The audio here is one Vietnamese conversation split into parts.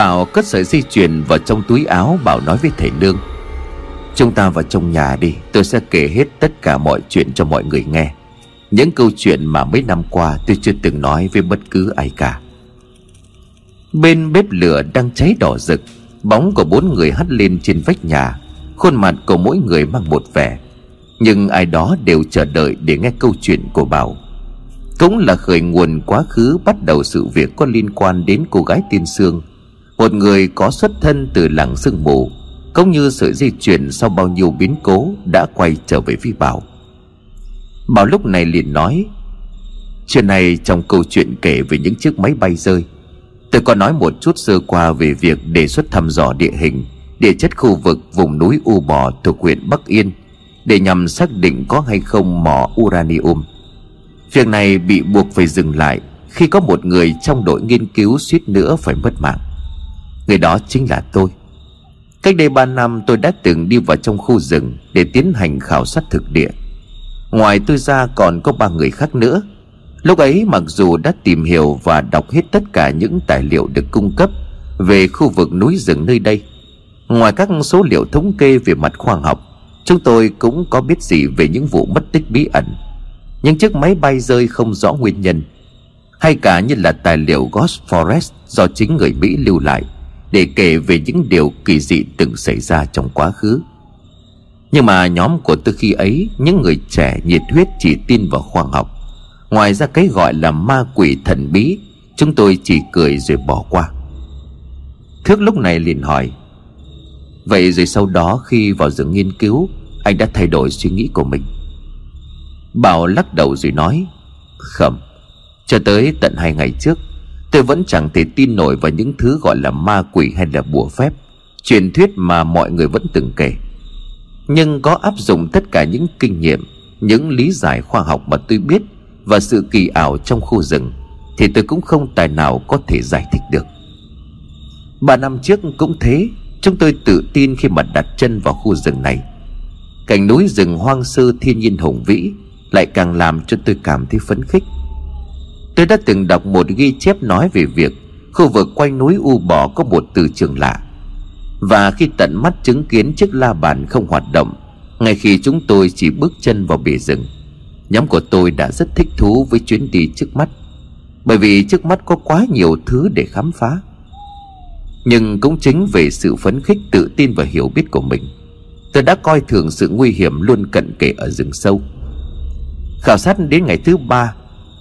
Bảo cất sợi dây chuyền vào trong túi áo Bảo nói với thầy Lương Chúng ta vào trong nhà đi, Tôi sẽ kể hết tất cả mọi chuyện cho mọi người nghe. Những câu chuyện mà mấy năm qua tôi chưa từng nói với bất cứ ai cả. Bên bếp lửa đang cháy đỏ rực, Bóng của bốn người hắt lên trên vách nhà, Khuôn mặt của mỗi người mang một vẻ. Nhưng ai đó đều chờ đợi để nghe câu chuyện của Bảo. Cũng là khởi nguồn quá khứ bắt đầu sự việc có liên quan đến cô gái tiên Sương. Một người có xuất thân từ làng sương mù, Cũng như sự di chuyển sau bao nhiêu biến cố đã quay trở về với Bảo Bảo lúc này liền nói, Chuyện này trong câu chuyện kể về những chiếc máy bay rơi. Tôi có nói một chút sơ qua về việc đề xuất thăm dò địa hình, Địa chất khu vực vùng núi U Bò thuộc huyện Bắc Yên, Để nhằm xác định có hay không mỏ uranium. Việc này bị buộc phải dừng lại Khi có một người trong đội nghiên cứu suýt nữa phải mất mạng. Người đó chính là tôi. Cách đây 3 năm, tôi đã từng đi vào trong khu rừng Để tiến hành khảo sát thực địa. Ngoài tôi ra còn có ba người khác nữa. Lúc ấy, mặc dù đã tìm hiểu và đọc hết tất cả những tài liệu được cung cấp Về khu vực núi rừng nơi đây, Ngoài các số liệu thống kê về mặt khoa học, Chúng tôi cũng có biết gì về những vụ mất tích bí ẩn. Những chiếc máy bay rơi không rõ nguyên nhân, Hay cả như là tài liệu Ghost Forest do chính người Mỹ lưu lại. Để kể về những điều kỳ dị từng xảy ra trong quá khứ. Nhưng mà nhóm của tôi khi ấy, Những người trẻ nhiệt huyết chỉ tin vào khoa học. Ngoài ra cái gọi là ma quỷ thần bí, Chúng tôi chỉ cười rồi bỏ qua. Thước lúc này liền hỏi, Vậy rồi sau đó khi vào rừng nghiên cứu, Anh đã thay đổi suy nghĩ của mình? Bảo lắc đầu rồi nói Khẩm Cho tới tận hai ngày trước Tôi vẫn chẳng thể tin nổi vào những thứ gọi là ma quỷ hay là bùa phép. Truyền thuyết mà mọi người vẫn từng kể. Nhưng có áp dụng tất cả những kinh nghiệm, Những lý giải khoa học mà tôi biết Và sự kỳ ảo trong khu rừng, Thì tôi cũng không tài nào có thể giải thích được. Ba năm trước cũng thế, Chúng tôi tự tin khi mà đặt chân vào khu rừng này. Cảnh núi rừng hoang sơ thiên nhiên hùng vĩ Lại càng làm cho tôi cảm thấy phấn khích. Tôi đã từng đọc một ghi chép nói về việc Khu vực quanh núi U Bò có một từ trường lạ. Và khi tận mắt chứng kiến chiếc la bàn không hoạt động, Ngay khi chúng tôi chỉ bước chân vào bể rừng, Nhóm của tôi đã rất thích thú với chuyến đi trước mắt, Bởi vì trước mắt có quá nhiều thứ để khám phá. Nhưng cũng chính về sự phấn khích, tự tin và hiểu biết của mình, Tôi đã coi thường sự nguy hiểm luôn cận kề ở rừng sâu. Khảo sát đến ngày thứ ba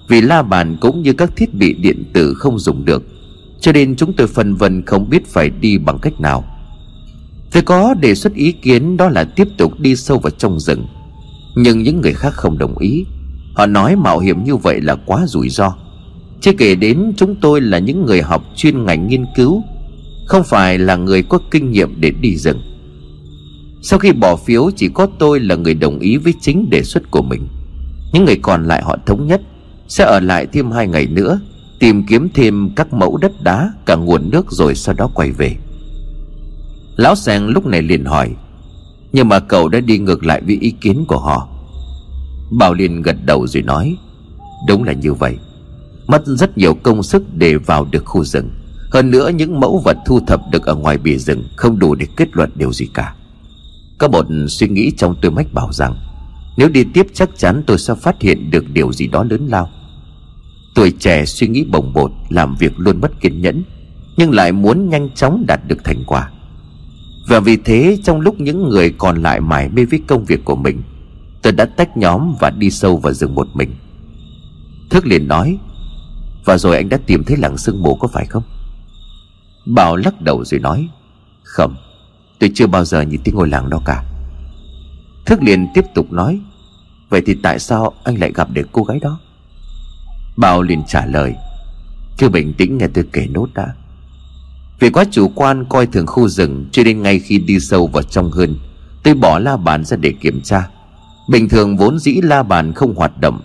vì la bàn cũng như các thiết bị điện tử không dùng được, Cho nên chúng tôi phân vân không biết phải đi bằng cách nào. Tôi có đề xuất ý kiến đó là tiếp tục đi sâu vào trong rừng. Nhưng những người khác không đồng ý. Họ nói mạo hiểm như vậy là quá rủi ro. Chưa kể đến chúng tôi là những người học chuyên ngành nghiên cứu, không phải là người có kinh nghiệm để đi rừng. Sau khi bỏ phiếu, chỉ có tôi là người đồng ý với chính đề xuất của mình. Những người còn lại họ thống nhất. Sẽ ở lại thêm hai ngày nữa, Tìm kiếm thêm các mẫu đất đá, Cả nguồn nước rồi sau đó quay về. Lão sang lúc này liền hỏi, Nhưng mà cậu đã đi ngược lại với ý kiến của họ? Bảo Liên gật đầu rồi nói, Đúng là như vậy. Mất rất nhiều công sức để vào được khu rừng. Hơn nữa những mẫu vật thu thập được ở ngoài bìa rừng Không đủ để kết luận điều gì cả. Có một suy nghĩ trong tôi mách bảo rằng, Nếu đi tiếp chắc chắn tôi sẽ phát hiện được điều gì đó lớn lao. Tuổi trẻ suy nghĩ bồng bột, Làm việc luôn mất kiên nhẫn, Nhưng lại muốn nhanh chóng đạt được thành quả. Và vì thế, trong lúc những người còn lại mải mê với công việc của mình, Tôi đã tách nhóm và đi sâu vào rừng một mình. Thức liền nói, Và rồi anh đã tìm thấy làng sương mù có phải không? Bảo lắc đầu rồi nói, Không, Tôi chưa bao giờ nhìn thấy ngôi làng đó cả. Thức liền tiếp tục nói, Vậy thì tại sao anh lại gặp được cô gái đó? Bảo liền trả lời Cứ bình tĩnh nghe tôi kể nốt đã. Vì quá chủ quan coi thường khu rừng, Cho nên ngay khi đi sâu vào trong hơn, Tôi bỏ la bàn ra để kiểm tra. Bình thường vốn dĩ la bàn không hoạt động,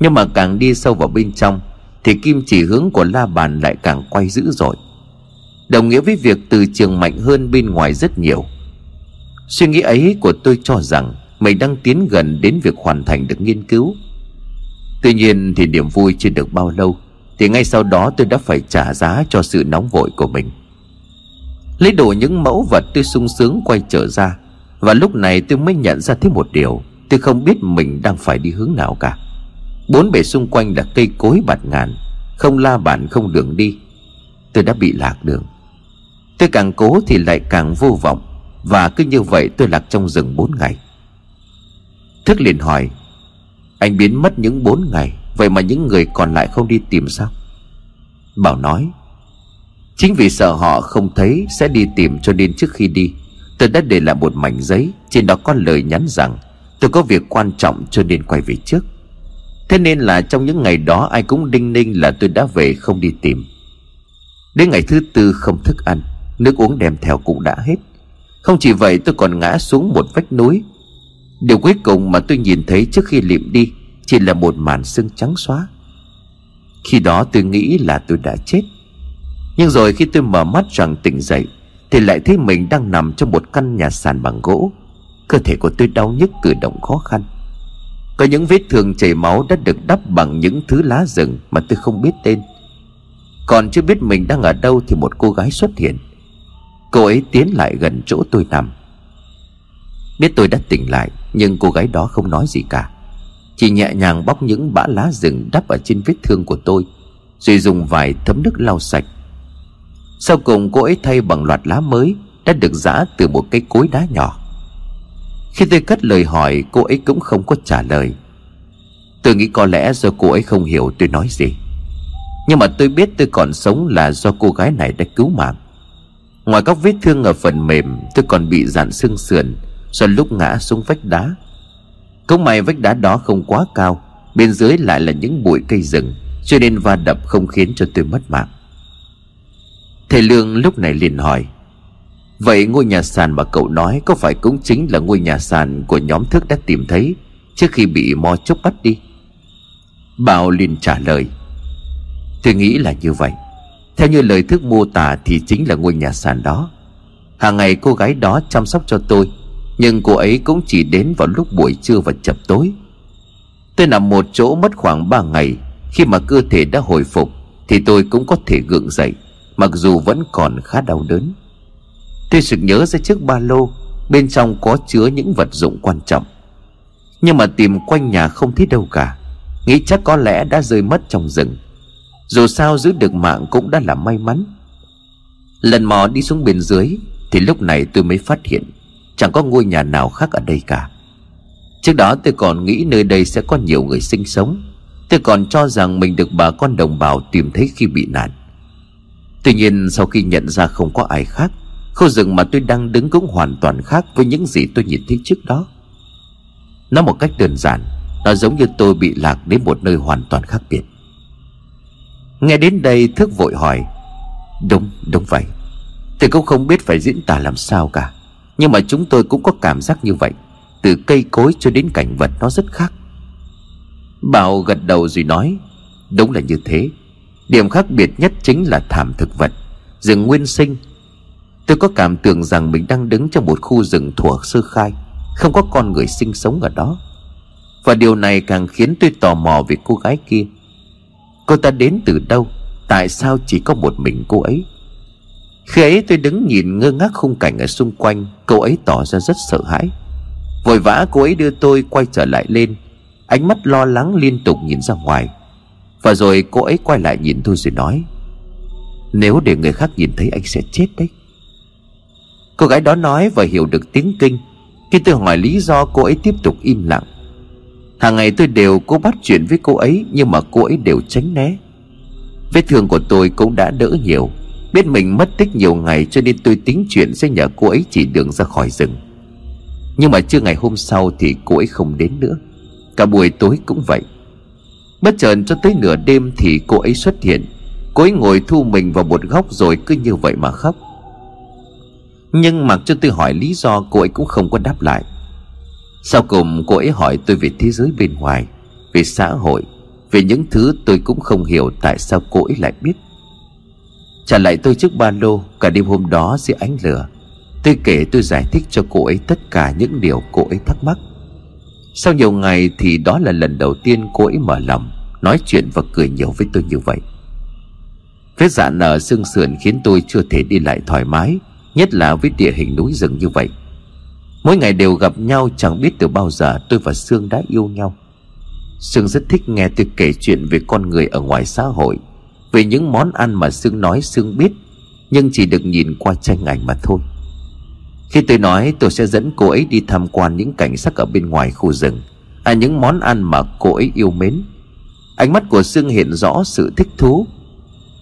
Nhưng mà càng đi sâu vào bên trong, Thì kim chỉ hướng của la bàn lại càng quay dữ dội. Đồng nghĩa với việc từ trường mạnh hơn bên ngoài rất nhiều. Suy nghĩ ấy của tôi cho rằng Mày đang tiến gần đến việc hoàn thành được nghiên cứu. Tuy nhiên thì niềm vui chưa được bao lâu, Thì ngay sau đó tôi đã phải trả giá cho sự nóng vội của mình. Lấy đồ những mẫu vật tôi sung sướng quay trở ra, Và lúc này tôi mới nhận ra thêm một điều, Tôi không biết mình đang phải đi hướng nào cả. Bốn bề xung quanh là cây cối bạt ngàn, Không la bàn không đường đi. Tôi đã bị lạc đường. Tôi càng cố thì lại càng vô vọng, Và cứ như vậy tôi lạc trong rừng bốn ngày. Thức liền hỏi anh biến mất những bốn ngày, Vậy mà những người còn lại không đi tìm sao? Bảo nói, Chính vì sợ họ không thấy Sẽ đi tìm cho nên trước khi đi, Tôi đã để lại một mảnh giấy, Trên đó có lời nhắn rằng Tôi có việc quan trọng cho nên quay về trước. Thế nên là trong những ngày đó Ai cũng đinh ninh là tôi đã về không đi tìm. Đến ngày thứ tư không thức ăn, Nước uống đem theo cũng đã hết. Không chỉ vậy, tôi còn ngã xuống một vách núi Điều cuối cùng mà tôi nhìn thấy trước khi liệm đi Chỉ là một màn sương trắng xóa. Khi đó tôi nghĩ là tôi đã chết. Nhưng rồi khi tôi mở mắt rằng tỉnh dậy, Thì lại thấy mình đang nằm trong một căn nhà sàn bằng gỗ. Cơ thể của tôi đau nhức cử động khó khăn. Có những vết thương chảy máu đã được đắp bằng những thứ lá rừng mà tôi không biết tên. Còn chưa biết mình đang ở đâu thì một cô gái xuất hiện. Cô ấy tiến lại gần chỗ tôi nằm. Biết tôi đã tỉnh lại, Nhưng cô gái đó không nói gì cả. Chỉ nhẹ nhàng bóc những bã lá rừng đắp ở trên vết thương của tôi, Rồi dùng vài thấm nước lau sạch. Sau cùng cô ấy thay bằng loạt lá mới Đã được giã từ một cây cối đá nhỏ. Khi tôi cất lời hỏi, Cô ấy cũng không có trả lời. Tôi nghĩ có lẽ do cô ấy không hiểu tôi nói gì. Nhưng mà tôi biết tôi còn sống là do cô gái này đã cứu mạng. Ngoài các vết thương ở phần mềm, Tôi còn bị dạn xương sườn Do lúc ngã xuống vách đá. Cũng may vách đá đó không quá cao, Bên dưới lại là những bụi cây rừng, Cho nên va đập không khiến cho tôi mất mạng. Thầy Lương lúc này liền hỏi, Vậy ngôi nhà sàn mà cậu nói Có phải cũng chính là ngôi nhà sàn Của nhóm thức đã tìm thấy Trước khi bị mo chốc bắt đi? Bảo liền trả lời, Tôi nghĩ là như vậy. Theo như lời thức mô tả Thì chính là ngôi nhà sàn đó. Hàng ngày cô gái đó chăm sóc cho tôi nhưng cô ấy cũng chỉ đến vào lúc buổi trưa và chập tối. Tôi nằm một chỗ mất khoảng 3 ngày. Khi mà cơ thể đã hồi phục, Thì tôi cũng có thể gượng dậy, Mặc dù vẫn còn khá đau đớn. Tôi sực nhớ ra chiếc ba lô, Bên trong có chứa những vật dụng quan trọng. Nhưng mà tìm quanh nhà không thấy đâu cả, Nghĩ chắc có lẽ đã rơi mất trong rừng. Dù sao giữ được mạng cũng đã là may mắn. Lần mò đi xuống bên dưới, Thì lúc này tôi mới phát hiện Chẳng có ngôi nhà nào khác ở đây cả. Trước đó tôi còn nghĩ nơi đây sẽ có nhiều người sinh sống. Tôi còn cho rằng mình được bà con đồng bào tìm thấy khi bị nạn. Tuy nhiên sau khi nhận ra không có ai khác Khu rừng mà tôi đang đứng cũng hoàn toàn khác với những gì tôi nhìn thấy trước đó. Nó một cách đơn giản Nó giống như tôi bị lạc đến một nơi hoàn toàn khác biệt. Nghe đến đây thức vội hỏi Đúng, đúng vậy. Tôi cũng không biết phải diễn tả làm sao cả nhưng mà chúng tôi cũng có cảm giác như vậy. Từ cây cối cho đến cảnh vật nó rất khác. Bảo gật đầu rồi nói, Đúng là như thế. Điểm khác biệt nhất chính là thảm thực vật. Rừng nguyên sinh. Tôi có cảm tưởng rằng mình đang đứng trong một khu rừng thuộc sơ khai, Không có con người sinh sống ở đó. Và điều này càng khiến tôi tò mò về cô gái kia. Cô ta đến từ đâu? Tại sao chỉ có một mình cô ấy? Khi ấy tôi đứng nhìn ngơ ngác khung cảnh ở xung quanh, Cô ấy tỏ ra rất sợ hãi. Vội vã cô ấy đưa tôi quay trở lại lên, Ánh mắt lo lắng liên tục nhìn ra ngoài. Và rồi cô ấy quay lại nhìn tôi rồi nói, Nếu để người khác nhìn thấy anh sẽ chết đấy. Cô gái đó nói và hiểu được tiếng kinh. Khi tôi hỏi lý do cô ấy tiếp tục im lặng, Hàng ngày tôi đều cố bắt chuyện với cô ấy Nhưng mà cô ấy đều tránh né. Vết thương của tôi cũng đã đỡ nhiều. Biết mình mất tích nhiều ngày cho nên tôi tính chuyện sẽ nhờ cô ấy chỉ đường ra khỏi rừng. Nhưng mà chưa ngày hôm sau thì cô ấy không đến nữa. Cả buổi tối cũng vậy. Bất chợt cho tới nửa đêm thì cô ấy xuất hiện. Cô ấy ngồi thu mình vào một góc rồi cứ như vậy mà khóc. Nhưng mặc cho tôi hỏi lý do, cô ấy cũng không có đáp lại. Sau cùng cô ấy hỏi tôi về thế giới bên ngoài, Về xã hội, Về những thứ tôi cũng không hiểu tại sao cô ấy lại biết. Trả lại tôi chiếc ba lô, Cả đêm hôm đó dưới ánh lửa. Tôi kể tôi giải thích cho cô ấy tất cả những điều cô ấy thắc mắc. Sau nhiều ngày thì đó là lần đầu tiên cô ấy mở lòng, Nói chuyện và cười nhiều với tôi như vậy. Vết dạ nở xương sườn khiến tôi chưa thể đi lại thoải mái, Nhất là với địa hình núi rừng như vậy. Mỗi ngày đều gặp nhau chẳng biết từ bao giờ tôi và Sương đã yêu nhau. Sương rất thích nghe tôi kể chuyện về con người ở ngoài xã hội. Về những món ăn mà Sương nói Sương biết, Nhưng chỉ được nhìn qua tranh ảnh mà thôi. Khi tôi nói, tôi sẽ dẫn cô ấy đi tham quan những cảnh sắc ở bên ngoài khu rừng À những món ăn mà cô ấy yêu mến. Ánh mắt của Sương hiện rõ sự thích thú.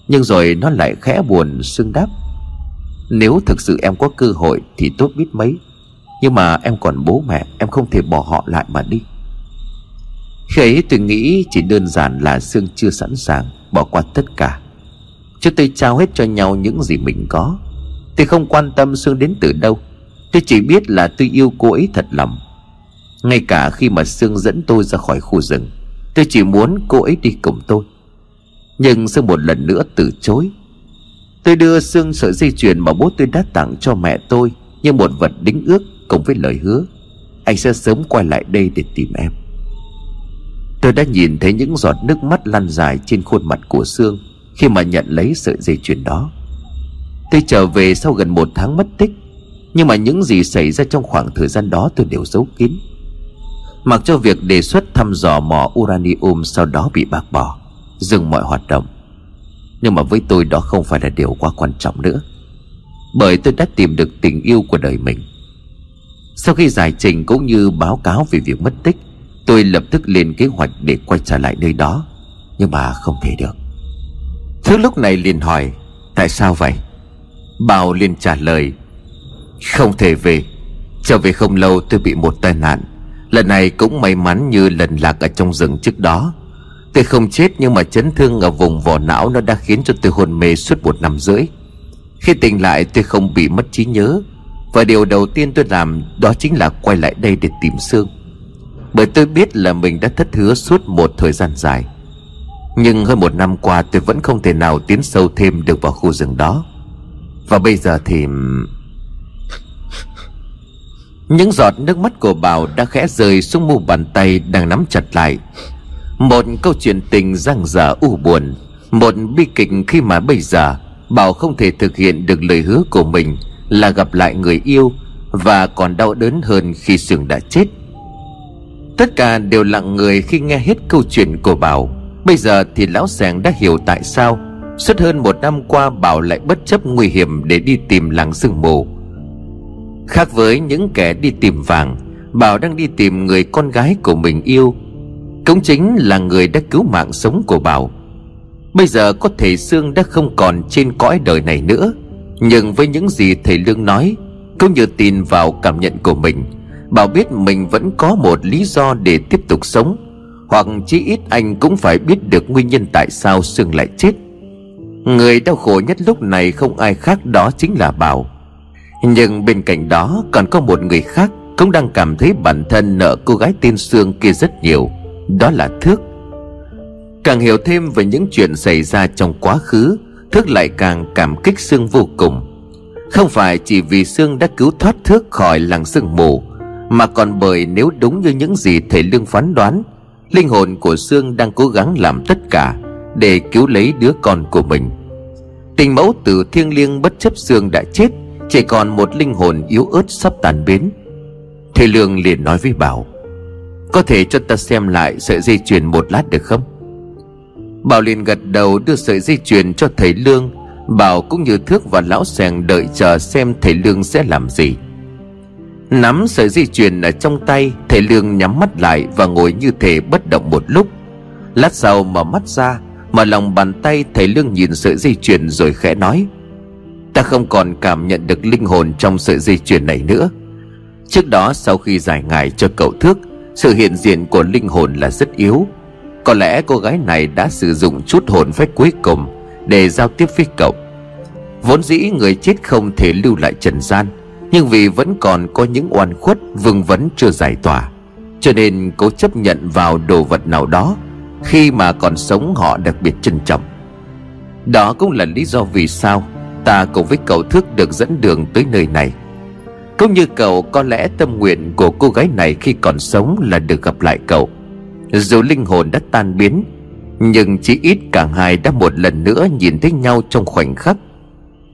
Nhưng rồi nó lại khẽ buồn, Sương đáp, Nếu thực sự em có cơ hội thì tốt biết mấy, Nhưng mà em còn bố mẹ, Em không thể bỏ họ lại mà đi. Khi ấy tôi nghĩ chỉ đơn giản là Sương chưa sẵn sàng. Bỏ qua tất cả. Chúng tôi trao hết cho nhau những gì mình có. Tôi không quan tâm Sương đến từ đâu. Tôi chỉ biết là tôi yêu cô ấy thật lòng. Ngay cả khi mà Sương dẫn tôi ra khỏi khu rừng, Tôi chỉ muốn cô ấy đi cùng tôi. Nhưng Sương một lần nữa từ chối. Tôi đưa Sương sợi dây chuyền mà bố tôi đã tặng cho mẹ tôi Như một vật đính ước cùng với lời hứa. Anh sẽ sớm quay lại đây để tìm em. Tôi đã nhìn thấy những giọt nước mắt lăn dài trên khuôn mặt của Sương Khi mà nhận lấy sợi dây chuyền đó. Tôi trở về sau gần một tháng mất tích, Nhưng mà những gì xảy ra trong khoảng thời gian đó tôi đều giấu kín. Mặc cho việc đề xuất thăm dò mỏ uranium sau đó bị bác bỏ, Dừng mọi hoạt động. Nhưng mà với tôi đó không phải là điều quá quan trọng nữa, Bởi tôi đã tìm được tình yêu của đời mình. Sau khi giải trình cũng như báo cáo về việc mất tích Tôi lập tức lên kế hoạch để quay trở lại nơi đó, Nhưng mà không thể được. Thứ lúc này liền hỏi, Tại sao vậy? Bảo liền trả lời, Không thể về. Trở về không lâu tôi bị một tai nạn. Lần này cũng may mắn như lần lạc ở trong rừng trước đó. Tôi không chết nhưng mà chấn thương ở vùng vỏ não Nó đã khiến cho tôi hôn mê suốt một năm rưỡi. Khi tỉnh lại tôi không bị mất trí nhớ, Và điều đầu tiên tôi làm Đó chính là quay lại đây để tìm xương bởi tôi biết là mình đã thất hứa suốt một thời gian dài. Nhưng hơn một năm qua tôi vẫn không thể nào tiến sâu thêm được vào khu rừng đó. Và bây giờ thì những giọt nước mắt của Bảo đã khẽ rơi xuống mu bàn tay đang nắm chặt lại. Một câu chuyện tình răng dở u buồn, Một bi kịch khi mà bây giờ Bảo không thể thực hiện được lời hứa của mình Là gặp lại người yêu Và còn đau đớn hơn khi Sương đã chết. Tất cả đều lặng người khi nghe hết câu chuyện của Bảo. Bây giờ thì lão sàng đã hiểu tại sao. Suốt hơn một năm qua, Bảo lại bất chấp nguy hiểm để đi tìm làng sương mù. Khác với những kẻ đi tìm vàng, Bảo đang đi tìm người con gái của mình yêu. Cũng chính là người đã cứu mạng sống của Bảo. Bây giờ có thể Sương đã không còn trên cõi đời này nữa. Nhưng với những gì thầy Lương nói Cũng như tin vào cảm nhận của mình Bảo biết mình vẫn có một lý do để tiếp tục sống, Hoặc chí ít anh cũng phải biết được nguyên nhân tại sao Sương lại chết. Người đau khổ nhất lúc này không ai khác đó chính là Bảo. Nhưng bên cạnh đó còn có một người khác Cũng đang cảm thấy bản thân nợ cô gái tên Sương kia rất nhiều, Đó là Thước. Càng hiểu thêm về những chuyện xảy ra trong quá khứ, Thước lại càng cảm kích Sương vô cùng. Không phải chỉ vì Sương đã cứu thoát Thước khỏi làng sương mù mà còn bởi nếu đúng như những gì thầy Lương phán đoán, Linh hồn của Sương đang cố gắng làm tất cả Để cứu lấy đứa con của mình. Tình mẫu từ thiêng liêng bất chấp Sương đã chết, chỉ còn một linh hồn yếu ớt sắp tàn biến Thầy Lương liền nói với Bảo, Có thể cho ta xem lại sợi dây chuyền một lát được không? Bảo liền gật đầu đưa sợi dây chuyền cho thầy Lương. Bảo cũng như Thước và Lão Sèng đợi chờ xem thầy Lương sẽ làm gì. Nắm sợi dây chuyền ở trong tay, Thầy Lương nhắm mắt lại và ngồi như thể bất động một lúc. Lát sau mở mắt ra, Mở lòng bàn tay, thầy Lương nhìn sợi dây chuyền rồi khẽ nói, Ta không còn cảm nhận được linh hồn trong sợi dây chuyền này nữa. Trước đó sau khi giải ngài cho cậu thước, Sự hiện diện của linh hồn là rất yếu. Có lẽ cô gái này đã sử dụng chút hồn phách cuối cùng Để giao tiếp với cậu. Vốn dĩ người chết không thể lưu lại trần gian. Nhưng vì vẫn còn có những oan khuất, Vương vấn chưa giải tỏa. Cho nên cố chấp nhận vào đồ vật nào đó, Khi mà còn sống họ đặc biệt trân trọng. Đó cũng là lý do vì sao Ta cùng với cậu Thước được dẫn đường tới nơi này. Cũng như cậu, có lẽ tâm nguyện của cô gái này khi còn sống là được gặp lại cậu. Dù linh hồn đã tan biến, Nhưng chỉ ít cả hai đã một lần nữa nhìn thấy nhau trong khoảnh khắc.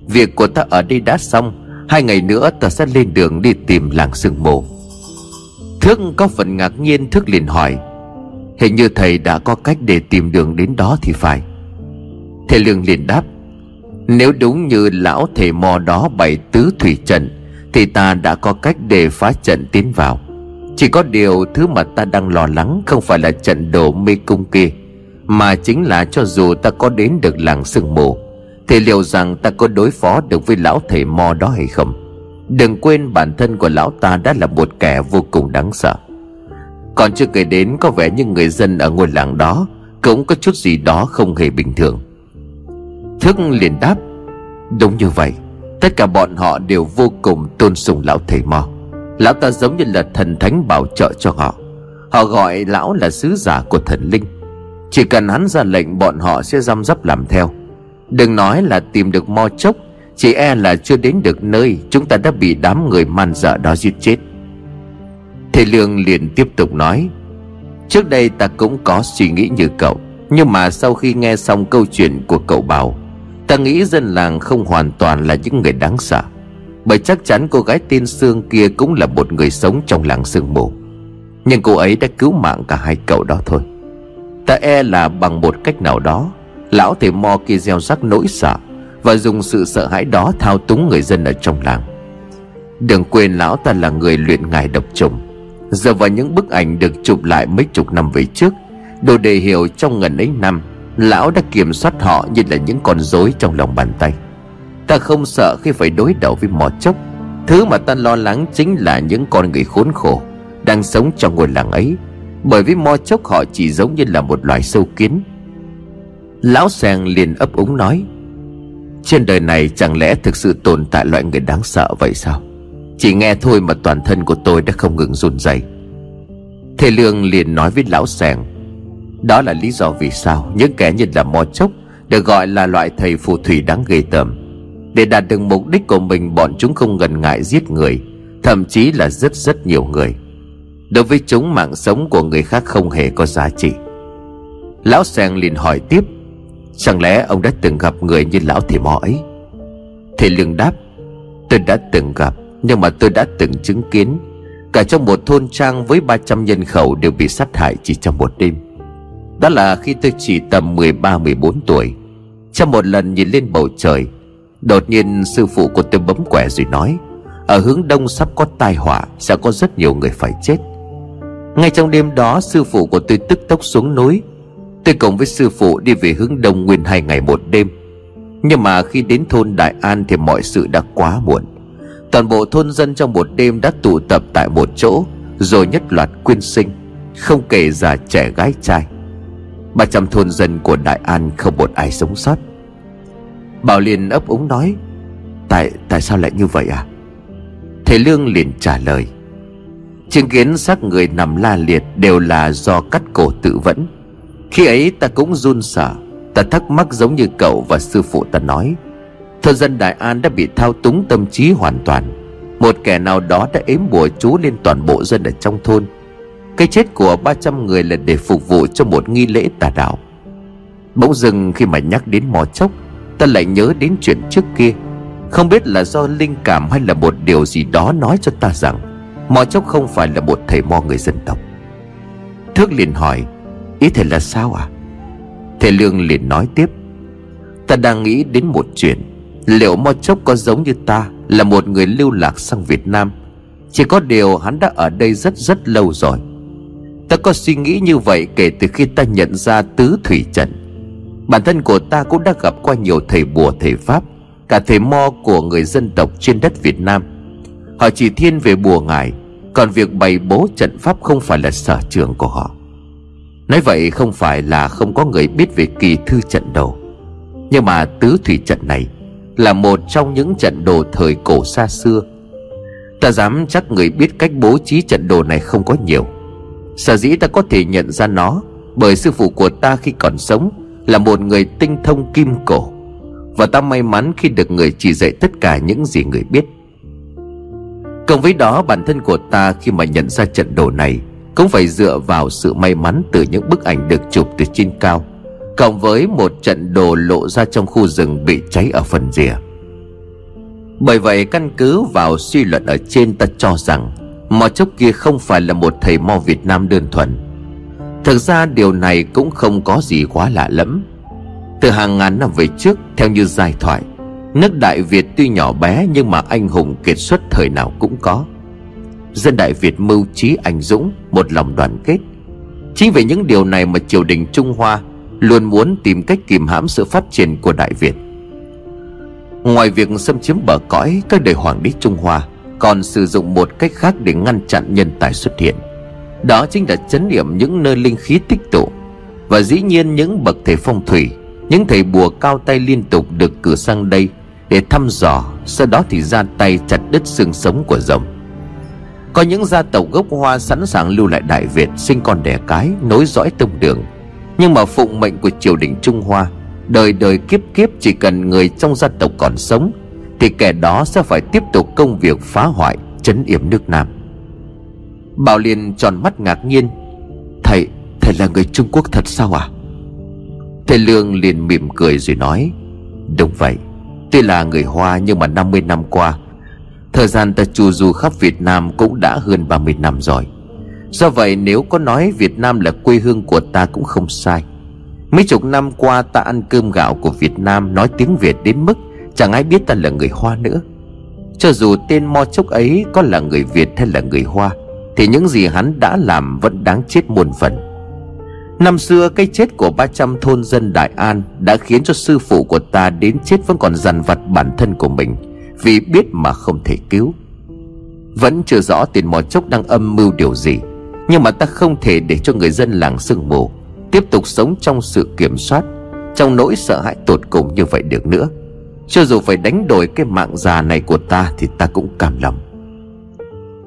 Việc của ta ở đây đã xong Hai ngày nữa ta sẽ lên đường đi tìm làng sương mù. Thước có phần ngạc nhiên, Thước liền hỏi, Hình như thầy đã có cách để tìm đường đến đó thì phải? Thầy Lương liền đáp, Nếu đúng như lão thầy mò đó bày tứ thủy trận, Thì ta đã có cách để phá trận tiến vào. Chỉ có điều thứ mà ta đang lo lắng Không phải là trận đồ mê cung kia, Mà chính là cho dù ta có đến được làng sương mù thì liệu rằng ta có đối phó được với lão thầy mò đó hay không? Đừng quên bản thân của lão ta đã là một kẻ vô cùng đáng sợ. Còn chưa kể đến có vẻ như người dân ở ngôi làng đó Cũng có chút gì đó không hề bình thường. Thức liền đáp, Đúng như vậy, Tất cả bọn họ đều vô cùng tôn sùng lão thầy mo. Lão ta giống như là thần thánh bảo trợ cho họ. Họ gọi lão là sứ giả của thần linh. Chỉ cần hắn ra lệnh, bọn họ sẽ răm rắp làm theo. Đừng nói là tìm được mo chốc, chỉ e là chưa đến được nơi Chúng ta đã bị đám người man dợ đó giết chết. Thầy Lương liền tiếp tục nói, Trước đây ta cũng có suy nghĩ như cậu, Nhưng mà sau khi nghe xong câu chuyện của cậu bảo, Ta nghĩ dân làng không hoàn toàn là những người đáng sợ, Bởi chắc chắn cô gái tên Sương kia cũng là một người sống trong làng sương mù. Nhưng cô ấy đã cứu mạng cả hai cậu đó thôi. Ta e là bằng một cách nào đó Lão thầy mo kia gieo rắc nỗi sợ và dùng sự sợ hãi đó thao túng người dân ở trong làng. Đừng quên lão ta là người luyện ngài độc trùng Giờ vào những bức ảnh được chụp lại mấy chục năm về trước, Đồ đề hiểu trong ngần ấy năm, Lão đã kiểm soát họ như là những con rối trong lòng bàn tay. Ta không sợ khi phải đối đầu với mò chốc. Thứ mà ta lo lắng chính là những con người khốn khổ Đang sống trong ngôi làng ấy. Bởi vì mò chốc họ chỉ giống như là một loài sâu kiến Lão sàng liền ấp úng nói, trên đời này chẳng lẽ thực sự tồn tại loại người đáng sợ vậy sao? Chỉ nghe thôi mà toàn thân của tôi đã không ngừng run rẩy. Thầy Lương liền nói với lão sàng Đó là lý do vì sao Những kẻ như là mò chốc Được gọi là loại thầy phù thủy đáng ghê tởm. Để đạt được mục đích của mình, Bọn chúng không ngần ngại giết người, Thậm chí là rất rất nhiều người. Đối với chúng, mạng sống của người khác không hề có giá trị. Lão sàng liền hỏi tiếp Chẳng lẽ ông đã từng gặp người như lão thầy mò ấy? Thầy lương đáp, Tôi đã từng gặp, Nhưng mà tôi đã từng chứng kiến. Cả trong một thôn trang với 300 nhân khẩu Đều bị sát hại chỉ trong một đêm. Đó là khi tôi chỉ tầm 13-14 tuổi. Trong một lần nhìn lên bầu trời, Đột nhiên sư phụ của tôi bấm quẻ rồi nói, Ở hướng đông sắp có tai họa, Sẽ có rất nhiều người phải chết. Ngay trong đêm đó, sư phụ của tôi tức tốc xuống núi Tôi cùng với sư phụ đi về hướng đông nguyên hai ngày một đêm. Nhưng mà khi đến thôn Đại An thì mọi sự đã quá muộn. Toàn bộ thôn dân trong một đêm đã tụ tập tại một chỗ, Rồi nhất loạt quyên sinh, Không kể già trẻ gái trai. Ba trăm thôn dân của Đại An không một ai sống sót. Bảo liền ấp úng nói, Tại tại sao lại như vậy à? Thầy Lương liền trả lời, Chứng kiến xác người nằm la liệt đều là do cắt cổ tự vẫn khi ấy ta cũng run sợ, Ta thắc mắc giống như cậu và sư phụ ta nói. Thôn dân Đại An đã bị thao túng tâm trí hoàn toàn. Một kẻ nào đó đã ếm bùa chú lên toàn bộ dân ở trong thôn. Cái chết của 300 người là để phục vụ cho một nghi lễ tà đạo. Bỗng dưng khi mà nhắc đến mò chốc Ta lại nhớ đến chuyện trước kia. Không biết là do linh cảm hay là một điều gì đó nói cho ta rằng, Mò chốc không phải là một thầy mo người dân tộc. Thước liền hỏi Ý thầy là sao à Thầy Lương liền nói tiếp. Ta đang nghĩ đến một chuyện. Liệu Mo Chốc có giống như ta Là một người lưu lạc sang Việt Nam? Chỉ có điều hắn đã ở đây rất rất lâu rồi. Ta có suy nghĩ như vậy kể từ khi ta nhận ra tứ thủy trận. Bản thân của ta cũng đã gặp qua nhiều thầy bùa, thầy Pháp, Cả thầy mo của người dân tộc trên đất Việt Nam. Họ chỉ thiên về bùa ngải, Còn việc bày bố trận pháp không phải là sở trường của họ. Nói vậy không phải là không có người biết về kỳ thư trận đồ Nhưng mà tứ thủy trận này Là một trong những trận đồ thời cổ xa xưa. Ta dám chắc người biết cách bố trí trận đồ này không có nhiều. Sở dĩ ta có thể nhận ra nó, Bởi sư phụ của ta khi còn sống Là một người tinh thông kim cổ. Và ta may mắn khi được người chỉ dạy tất cả những gì người biết. Cộng với đó, bản thân của ta khi mà nhận ra trận đồ này cũng phải dựa vào sự may mắn từ những bức ảnh được chụp từ trên cao, cộng với một trận đồ lộ ra trong khu rừng bị cháy ở phần rìa. Bởi vậy, căn cứ vào suy luận ở trên ta cho rằng, Mò chốc kia không phải là một thầy mò Việt Nam đơn thuần. Thực ra, điều này cũng không có gì quá lạ lẫm. Từ hàng ngàn năm về trước, Theo như giai thoại, Nước Đại Việt tuy nhỏ bé Nhưng mà anh hùng kiệt xuất thời nào cũng có. Dân Đại Việt mưu trí anh dũng, Một lòng đoàn kết. Chính vì những điều này mà triều đình Trung Hoa Luôn muốn tìm cách kìm hãm sự phát triển của Đại Việt. Ngoài việc xâm chiếm bờ cõi, Các đời hoàng đế Trung Hoa Còn sử dụng một cách khác để ngăn chặn nhân tài xuất hiện. Đó chính là chấn niệm những nơi linh khí tích tụ. Và dĩ nhiên những bậc thầy phong thủy, Những thầy bùa cao tay liên tục được cử sang đây Để thăm dò, Sau đó thì ra tay chặt đứt xương sống của rồng. Có những gia tộc gốc hoa sẵn sàng lưu lại Đại Việt Sinh con đẻ cái Nối dõi tông đường. Nhưng mà phụng mệnh của triều đình Trung Hoa Đời đời kiếp kiếp chỉ cần người trong gia tộc còn sống Thì kẻ đó sẽ phải tiếp tục công việc phá hoại Chấn yểm nước Nam. Bảo Liên tròn mắt ngạc nhiên. Thầy, thầy là người Trung Quốc thật sao à Thầy Lương liền mỉm cười rồi nói Đúng vậy Tuy là người Hoa nhưng mà 50 năm qua Thời gian ta chu du khắp Việt Nam cũng đã hơn 30 năm rồi. Do vậy, nếu có nói Việt Nam là quê hương của ta cũng không sai. Mấy chục năm qua, ta ăn cơm gạo của Việt Nam, Nói tiếng Việt đến mức Chẳng ai biết ta là người Hoa nữa. Cho dù tên Mo Chốc ấy có là người Việt hay là người Hoa, Thì những gì hắn đã làm vẫn đáng chết muôn phần. Năm xưa, cái chết của 300 thôn dân Đại An Đã khiến cho sư phụ của ta đến chết vẫn còn dằn vặt bản thân của mình. Vì biết mà không thể cứu. Vẫn chưa rõ tiền mò chốc đang âm mưu điều gì, Nhưng mà ta không thể để cho người dân làng sương mù Tiếp tục sống trong sự kiểm soát, Trong nỗi sợ hãi tột cùng như vậy được nữa. Cho dù phải đánh đổi cái mạng già này của ta Thì ta cũng cam lòng.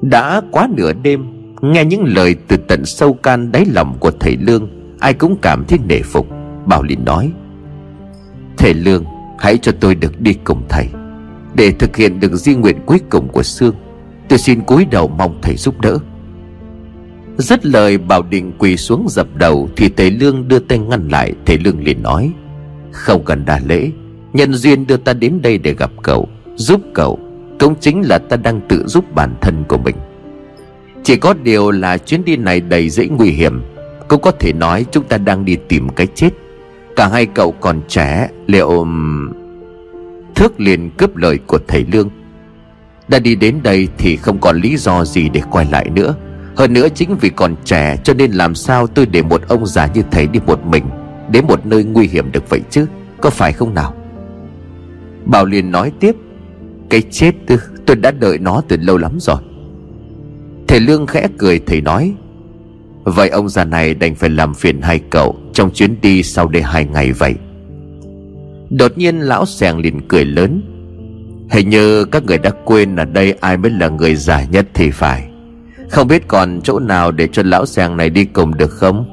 Đã quá nửa đêm, Nghe những lời từ tận sâu can đáy lòng của thầy Lương, Ai cũng cảm thấy nể phục. Bảo liền nói, Thầy Lương, hãy cho tôi được đi cùng thầy. Để thực hiện được di nguyện cuối cùng của Sương, Tôi xin cúi đầu mong thầy giúp đỡ. Dứt lời, Bảo Định quỳ xuống dập đầu, Thì thầy Lương đưa tay ngăn lại. Thầy Lương liền nói, Không cần đà lễ, Nhân duyên đưa ta đến đây để gặp cậu, Giúp cậu, Cũng chính là ta đang tự giúp bản thân của mình. Chỉ có điều là chuyến đi này đầy dễ nguy hiểm, Cũng có thể nói chúng ta đang đi tìm cái chết. Cả hai cậu còn trẻ, Liệu Thước liền cướp lời của thầy Lương. Đã đi đến đây thì không còn lý do gì để quay lại nữa. Hơn nữa chính vì còn trẻ cho nên làm sao tôi để một ông già như thầy đi một mình, Đến một nơi nguy hiểm được vậy chứ? Có phải không nào? Bảo liền nói tiếp, Cái chết tư tôi đã đợi nó từ lâu lắm rồi. Thầy Lương khẽ cười, thầy nói, Vậy ông già này đành phải làm phiền hai cậu Trong chuyến đi sau đây hai ngày vậy. Đột nhiên lão sèng liền cười lớn. Hình như các người đã quên là đây ai mới là người già nhất thì phải. Không biết còn chỗ nào để cho lão sàng này đi cùng được không?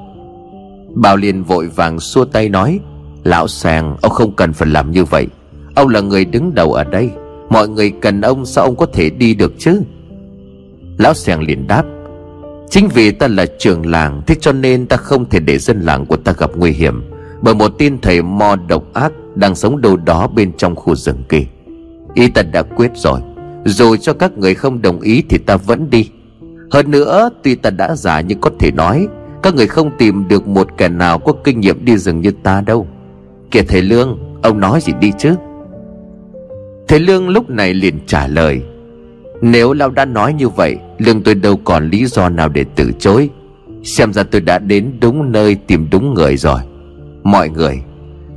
Bảo liền vội vàng xua tay nói, Lão sàng ông không cần phải làm như vậy. Ông là người đứng đầu ở đây. Mọi người cần ông, sao ông có thể đi được chứ? Lão sàng liền đáp, Chính vì ta là trường làng, Thế cho nên ta không thể để dân làng của ta gặp nguy hiểm. Bởi một tin thầy mo độc ác Đang sống đâu đó bên trong khu rừng kia. Y tật đã quyết rồi, Dù cho các người không đồng ý Thì ta vẫn đi. Hơn nữa, tuy ta đã già nhưng có thể nói, Các người không tìm được một kẻ nào có kinh nghiệm đi rừng như ta đâu. Kìa thầy Lương, Ông nói gì đi chứ? Thầy Lương lúc này liền trả lời, Nếu lão đã nói như vậy, Lương tôi đâu còn lý do nào để từ chối. Xem ra tôi đã đến đúng nơi tìm đúng người rồi. Mọi người.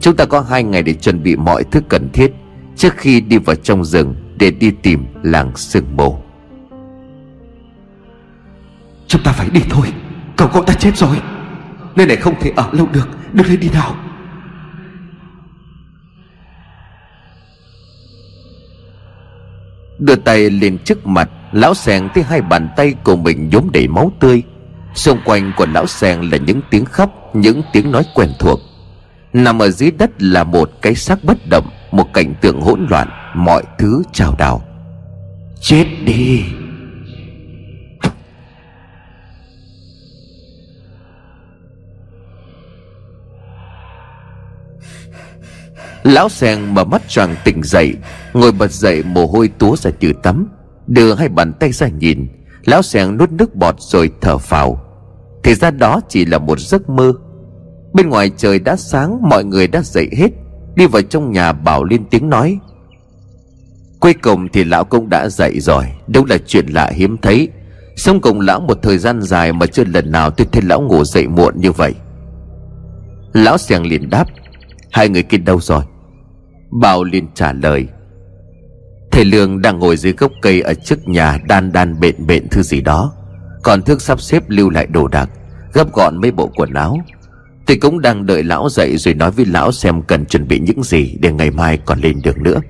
Chúng ta có hai ngày để chuẩn bị mọi thứ cần thiết Trước khi đi vào trong rừng Để đi tìm làng sương mù. Chúng ta phải đi thôi. Cậu cậu ta chết rồi. Nơi này không thể ở lâu được. Được lên đi nào. Đưa tay lên trước mặt Lão sèn thấy hai bàn tay của mình nhốm đầy máu tươi. Xung quanh của lão sèn là những tiếng khóc Những tiếng nói quen thuộc Nằm ở dưới đất là một cái xác bất động, Một cảnh tượng hỗn loạn, Mọi thứ trao đảo. Chết đi. Lão sen mở mắt choàng tỉnh dậy, Ngồi bật dậy mồ hôi túa ra từ tắm, Đưa hai bàn tay ra nhìn. Lão sen nuốt nước bọt rồi thở phào. Thì ra đó chỉ là một giấc mơ Bên ngoài trời đã sáng, Mọi người đã dậy hết. Đi vào trong nhà bảo lên tiếng nói. Cuối cùng thì lão cũng đã dậy rồi. Đúng là chuyện lạ hiếm thấy. Sống cùng lão một thời gian dài Mà chưa lần nào tôi thấy lão ngủ dậy muộn như vậy. Lão xèng liền đáp. Hai người kia đâu rồi? Bảo liền trả lời. Thầy Lương đang ngồi dưới gốc cây Ở trước nhà đan đan bện bện thứ gì đó. Còn thước sắp xếp lưu lại đồ đạc, Gấp gọn mấy bộ quần áo. Tôi cũng đang đợi lão dậy Rồi nói với lão xem cần chuẩn bị những gì Để ngày mai còn lên đường nữa.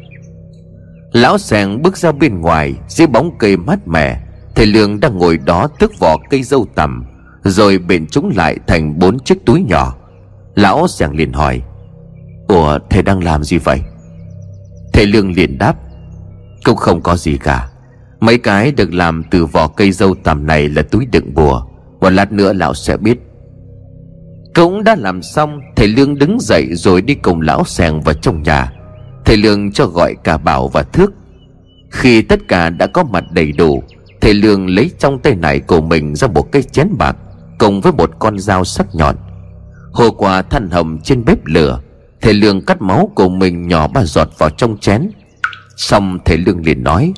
Lão sen bước ra bên ngoài, Dưới bóng cây mát mẻ, Thầy Lương đang ngồi đó tước vỏ cây dâu tằm, Rồi bện chúng lại thành bốn chiếc túi nhỏ. Lão sen liền hỏi, Ủa, thầy đang làm gì vậy? Thầy Lương liền đáp, Cũng không có gì cả. Mấy cái được làm từ vỏ cây dâu tằm này là túi đựng bùa. Một lát nữa lão sẽ biết. Cũng đã làm xong, Thầy Lương đứng dậy rồi đi cùng lão sèng vào trong nhà. Thầy Lương cho gọi cả Bảo và Thước. Khi tất cả đã có mặt đầy đủ, Thầy Lương lấy trong tay này của mình ra một cái chén bạc, Cùng với một con dao sắc nhọn. Hồ quả than hầm trên bếp lửa, Thầy Lương cắt máu của mình nhỏ ba giọt vào trong chén. Xong thầy Lương liền nói,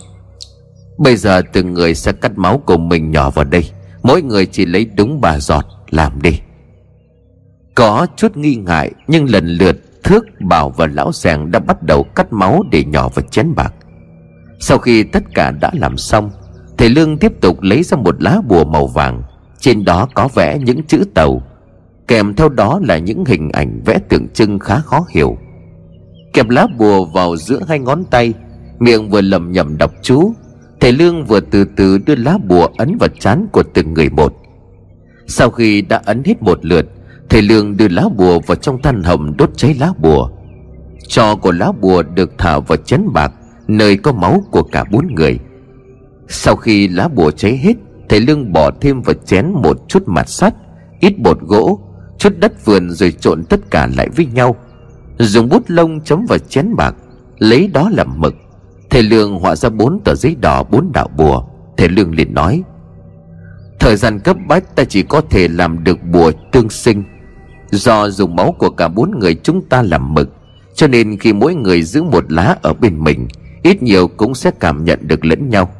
Bây giờ từng người sẽ cắt máu của mình nhỏ vào đây, Mỗi người chỉ lấy đúng ba giọt, Làm đi. Có chút nghi ngại Nhưng lần lượt Thước, Bảo và Lão Sàng đã bắt đầu cắt máu để nhỏ vào chén bạc. Sau khi tất cả đã làm xong Thầy Lương tiếp tục lấy ra một lá bùa màu vàng. Trên đó có vẽ những chữ tàu. Kèm theo đó là những hình ảnh vẽ tượng trưng khá khó hiểu. Kẹp lá bùa vào giữa hai ngón tay Miệng vừa lầm nhầm đọc chú. Thầy Lương vừa từ từ đưa lá bùa ấn vào trán của từng người một. Sau khi đã ấn hết một lượt Thầy Lương đưa lá bùa vào trong than hầm đốt cháy lá bùa. Trò của lá bùa được thả vào chén bạc, Nơi có máu của cả bốn người. Sau khi lá bùa cháy hết, Thầy Lương bỏ thêm vào chén một chút mặt sắt, Ít bột gỗ, Chút đất vườn rồi trộn tất cả lại với nhau. Dùng bút lông chấm vào chén bạc, Lấy đó làm mực. Thầy Lương họa ra bốn tờ giấy đỏ, bốn đạo bùa. Thầy Lương liền nói, Thời gian cấp bách ta chỉ có thể làm được bùa tương sinh. Do dùng máu của cả bốn người chúng ta làm mực, Cho nên khi mỗi người giữ một lá ở bên mình, Ít nhiều cũng sẽ cảm nhận được lẫn nhau.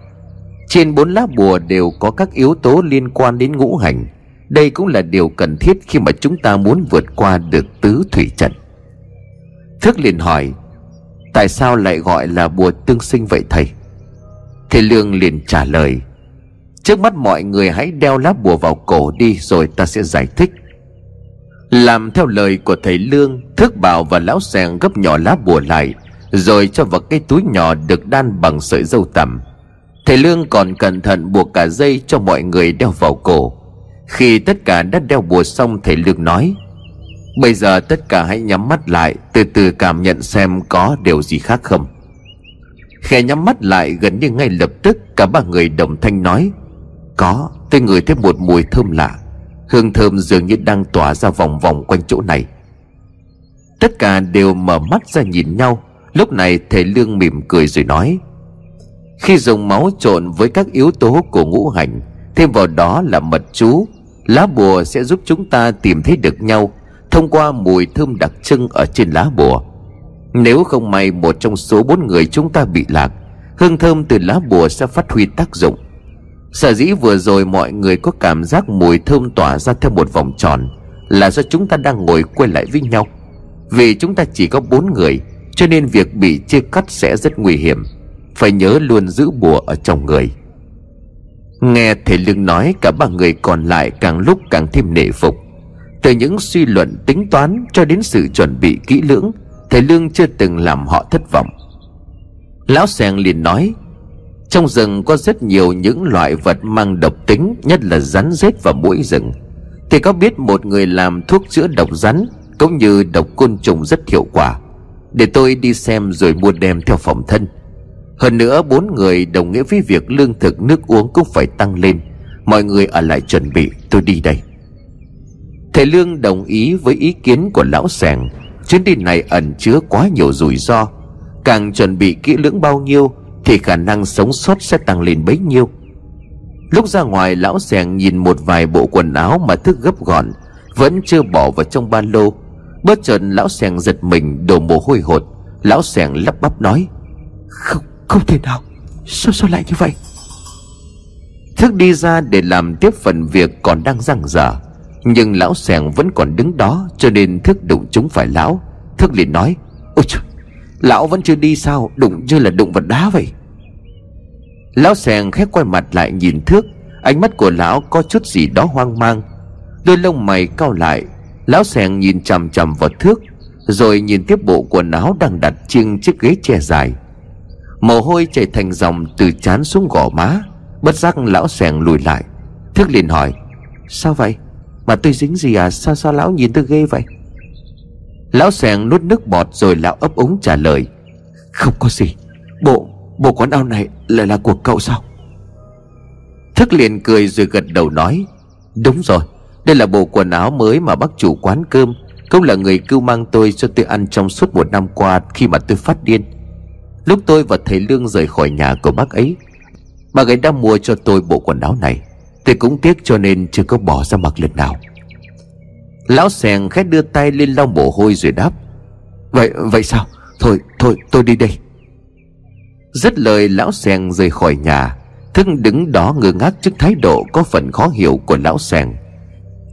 Trên bốn lá bùa đều có các yếu tố liên quan đến ngũ hành. Đây cũng là điều cần thiết khi mà chúng ta muốn vượt qua được tứ thủy trận. Thức liền hỏi, Tại sao lại gọi là bùa tương sinh vậy thầy? Thầy Lương liền trả lời, Trước mắt mọi người hãy đeo lá bùa vào cổ đi Rồi ta sẽ giải thích làm theo lời của thầy Lương, thức bảo và lão sèn gấp nhỏ lá bùa lại, Rồi cho vào cái túi nhỏ được đan bằng sợi dâu tằm. Thầy Lương còn cẩn thận buộc cả dây cho mọi người đeo vào cổ. Khi tất cả đã đeo bùa xong, thầy Lương nói, Bây giờ tất cả hãy nhắm mắt lại, Từ từ cảm nhận xem có điều gì khác không. Khẽ nhắm mắt lại, gần như ngay lập tức, Cả ba người đồng thanh nói, Có, tôi ngửi thấy một mùi thơm lạ. Hương thơm dường như đang tỏa ra vòng vòng quanh chỗ này. Tất cả đều mở mắt ra nhìn nhau. Lúc này thầy Lương mỉm cười rồi nói, Khi dùng máu trộn với các yếu tố của ngũ hành, Thêm vào đó là mật chú, Lá bùa sẽ giúp chúng ta tìm thấy được nhau Thông qua mùi thơm đặc trưng ở trên lá bùa. Nếu không may một trong số bốn người chúng ta bị lạc, Hương thơm từ lá bùa sẽ phát huy tác dụng. Sở dĩ vừa rồi mọi người có cảm giác mùi thơm tỏa ra theo một vòng tròn Là do chúng ta đang ngồi quay lại với nhau. Vì chúng ta chỉ có bốn người, Cho nên việc bị chia cắt sẽ rất nguy hiểm. Phải nhớ luôn giữ bùa ở trong người. Nghe thầy Lương nói, cả ba người còn lại càng lúc càng thêm nể phục. Từ những suy luận tính toán cho đến sự chuẩn bị kỹ lưỡng, Thầy Lương chưa từng làm họ thất vọng. Lão Sàng liền nói trong rừng có rất nhiều những loại vật mang độc tính, Nhất là rắn rết và mũi rừng. Thì có biết một người làm thuốc chữa độc rắn Cũng như độc côn trùng rất hiệu quả. Để tôi đi xem rồi mua đem theo phòng thân. Hơn nữa, bốn người đồng nghĩa với việc lương thực, nước uống cũng phải tăng lên. Mọi người ở lại chuẩn bị, tôi đi đây. Thầy Lương đồng ý với ý kiến của lão sẻng chuyến đi này ẩn chứa quá nhiều rủi ro. Càng chuẩn bị kỹ lưỡng bao nhiêu thì khả năng sống sót sẽ tăng lên bấy nhiêu. Lúc ra ngoài, lão sẻng nhìn một vài bộ quần áo mà thức gấp gọn, vẫn chưa bỏ vào trong ba lô. Bất chợt, lão sẻng giật mình, đổ mồ hôi hột. Lão sẻng lắp bắp nói, không không thể nào. Sao sao lại như vậy? Thức đi ra để làm tiếp phần việc còn đang răng dở nhưng lão sẻng vẫn còn đứng đó, cho nên thức đụng chúng phải lão. Thức liền nói, ôi trời lão vẫn chưa đi sao? Đụng như là đụng vật đá vậy. Lão sèn khép quay mặt lại nhìn thước. Ánh mắt của lão có chút gì đó hoang mang. Đôi lông mày cau lại. Lão sèn nhìn chằm chằm vào thước, rồi nhìn tiếp bộ quần áo đang đặt trên chiếc ghế che dài. Mồ hôi chảy thành dòng từ chán xuống gò má. Bất giác lão sèn lùi lại. Thước liền hỏi, sao vậy? Mà tôi dính gì à? Sao sao lão nhìn tôi ghê vậy? Lão sẻng nuốt nước bọt rồi lão ấp úng trả lời. Không có gì. Bộ bộ quần áo này lại là của cậu sao? Thức liền cười rồi gật đầu nói. Đúng rồi, đây là bộ quần áo mới mà bác chủ quán cơm. Cũng là người cưu mang tôi cho tôi ăn trong suốt một năm qua khi mà tôi phát điên. Lúc tôi và thầy lương rời khỏi nhà của bác ấy bà ấy đã mua cho tôi bộ quần áo này. Tôi cũng tiếc cho nên chưa có bỏ ra mặc lần nào lão sèn khét đưa tay lên lau mồ hôi rồi đáp. Vậy vậy sao? Thôi thôi, tôi đi đây. Dứt lời, lão sèn rời khỏi nhà. Thức đứng đó ngơ ngác trước thái độ có phần khó hiểu của lão sèn.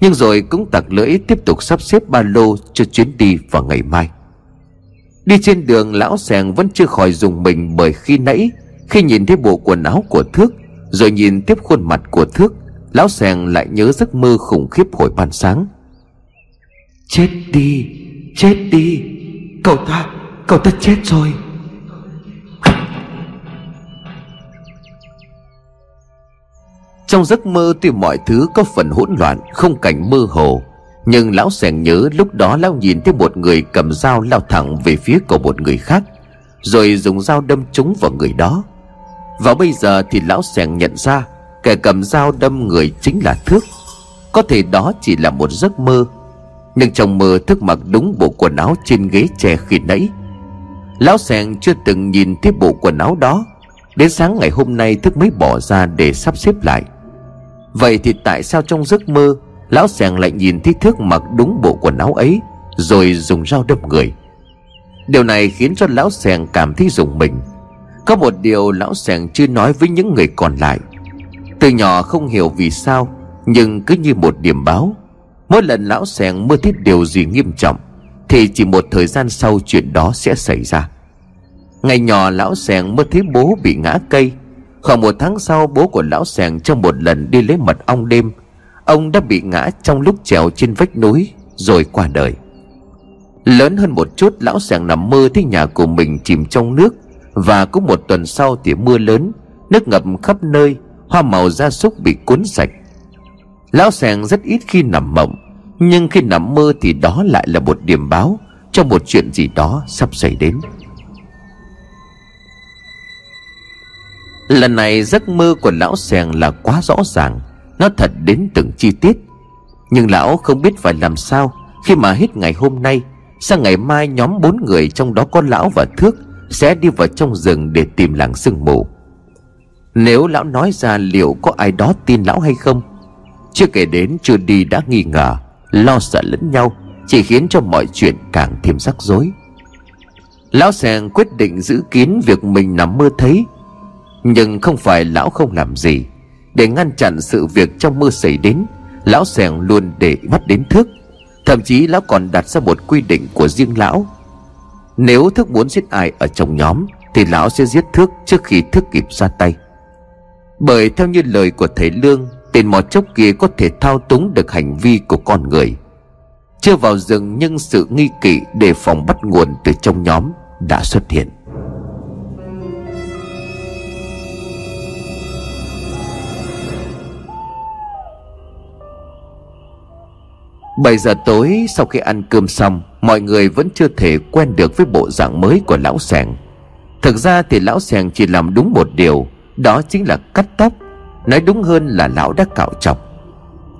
Nhưng rồi cũng tặc lưỡi tiếp tục sắp xếp ba lô cho chuyến đi vào ngày mai. Đi trên đường, lão sèn vẫn chưa khỏi dùng mình bởi khi nãy, khi nhìn thấy bộ quần áo của thước, rồi nhìn tiếp khuôn mặt của thước, lão sèn lại nhớ giấc mơ khủng khiếp hồi ban sáng chết đi chết đi. Cậu ta cậu ta chết rồi. Trong giấc mơ tuy mọi thứ có phần hỗn loạn không cảnh mơ hồ. Nhưng lão sẻng nhớ lúc đó lão nhìn thấy một người cầm dao lao thẳng về phía của một người khác, rồi dùng dao đâm trúng vào người đó. Và bây giờ thì lão sẻng nhận ra kẻ cầm dao đâm người chính là thước. Có thể đó chỉ là một giấc mơ nhưng trong mơ thức mặc đúng bộ quần áo trên ghế tre khi nãy, lão sèng chưa từng nhìn thấy bộ quần áo đó. Đến sáng ngày hôm nay thức mới bỏ ra để sắp xếp lại. Vậy thì tại sao trong giấc mơ, lão sèng lại nhìn thấy thức mặc đúng bộ quần áo ấy, rồi dùng dao đâm người? Điều này khiến cho lão sèng cảm thấy rùng mình. Có một điều lão sèng chưa nói với những người còn lại. Từ nhỏ không hiểu vì sao, nhưng cứ như một điểm báo mỗi lần lão sèng mơ thấy điều gì nghiêm trọng, thì chỉ một thời gian sau chuyện đó sẽ xảy ra. Ngày nhỏ lão sèng mơ thấy bố bị ngã cây. Khoảng một tháng sau, bố của lão sèng trong một lần đi lấy mật ong đêm. Ông đã bị ngã trong lúc trèo trên vách núi, rồi qua đời. Lớn hơn một chút, lão sèng nằm mơ thấy nhà của mình chìm trong nước. Và cũng một tuần sau thì mưa lớn, nước ngập khắp nơi, hoa màu gia súc bị cuốn sạch. Lão sèng rất ít khi nằm mộng nhưng khi nằm mơ thì đó lại là một điểm báo cho một chuyện gì đó sắp xảy đến. Lần này giấc mơ của lão sèng là quá rõ ràng, nó thật đến từng chi tiết. Nhưng lão không biết phải làm sao khi mà hết ngày hôm nay, sang ngày mai nhóm bốn người trong đó có lão và thước sẽ đi vào trong rừng để tìm làng sương mù. Nếu lão nói ra liệu có ai đó tin lão hay không, chưa kể đến chưa đi đã nghi ngờ lo sợ lẫn nhau chỉ khiến cho mọi chuyện càng thêm rắc rối. Lão sèn quyết định giữ kín việc mình nằm mơ thấy nhưng không phải lão không làm gì. Để ngăn chặn sự việc trong mơ xảy đến lão sèn luôn để mắt đến thức, thậm chí lão còn đặt ra một quy định của riêng lão. Nếu thức muốn giết ai ở trong nhóm thì lão sẽ giết thước trước khi thức kịp ra tay. Bởi theo như lời của thầy lương tên mò chốc kia có thể thao túng được hành vi của con người. Chưa vào rừng nhưng sự nghi kỵ đề phòng bắt nguồn từ trong nhóm đã xuất hiện. Bảy giờ tối, sau khi ăn cơm xong, Mọi người vẫn chưa thể quen được với bộ dạng mới của lão sẻng Thực ra thì lão sẻng chỉ làm đúng một điều, Đó chính là cắt tóc Nói đúng hơn là lão đã cạo chọc.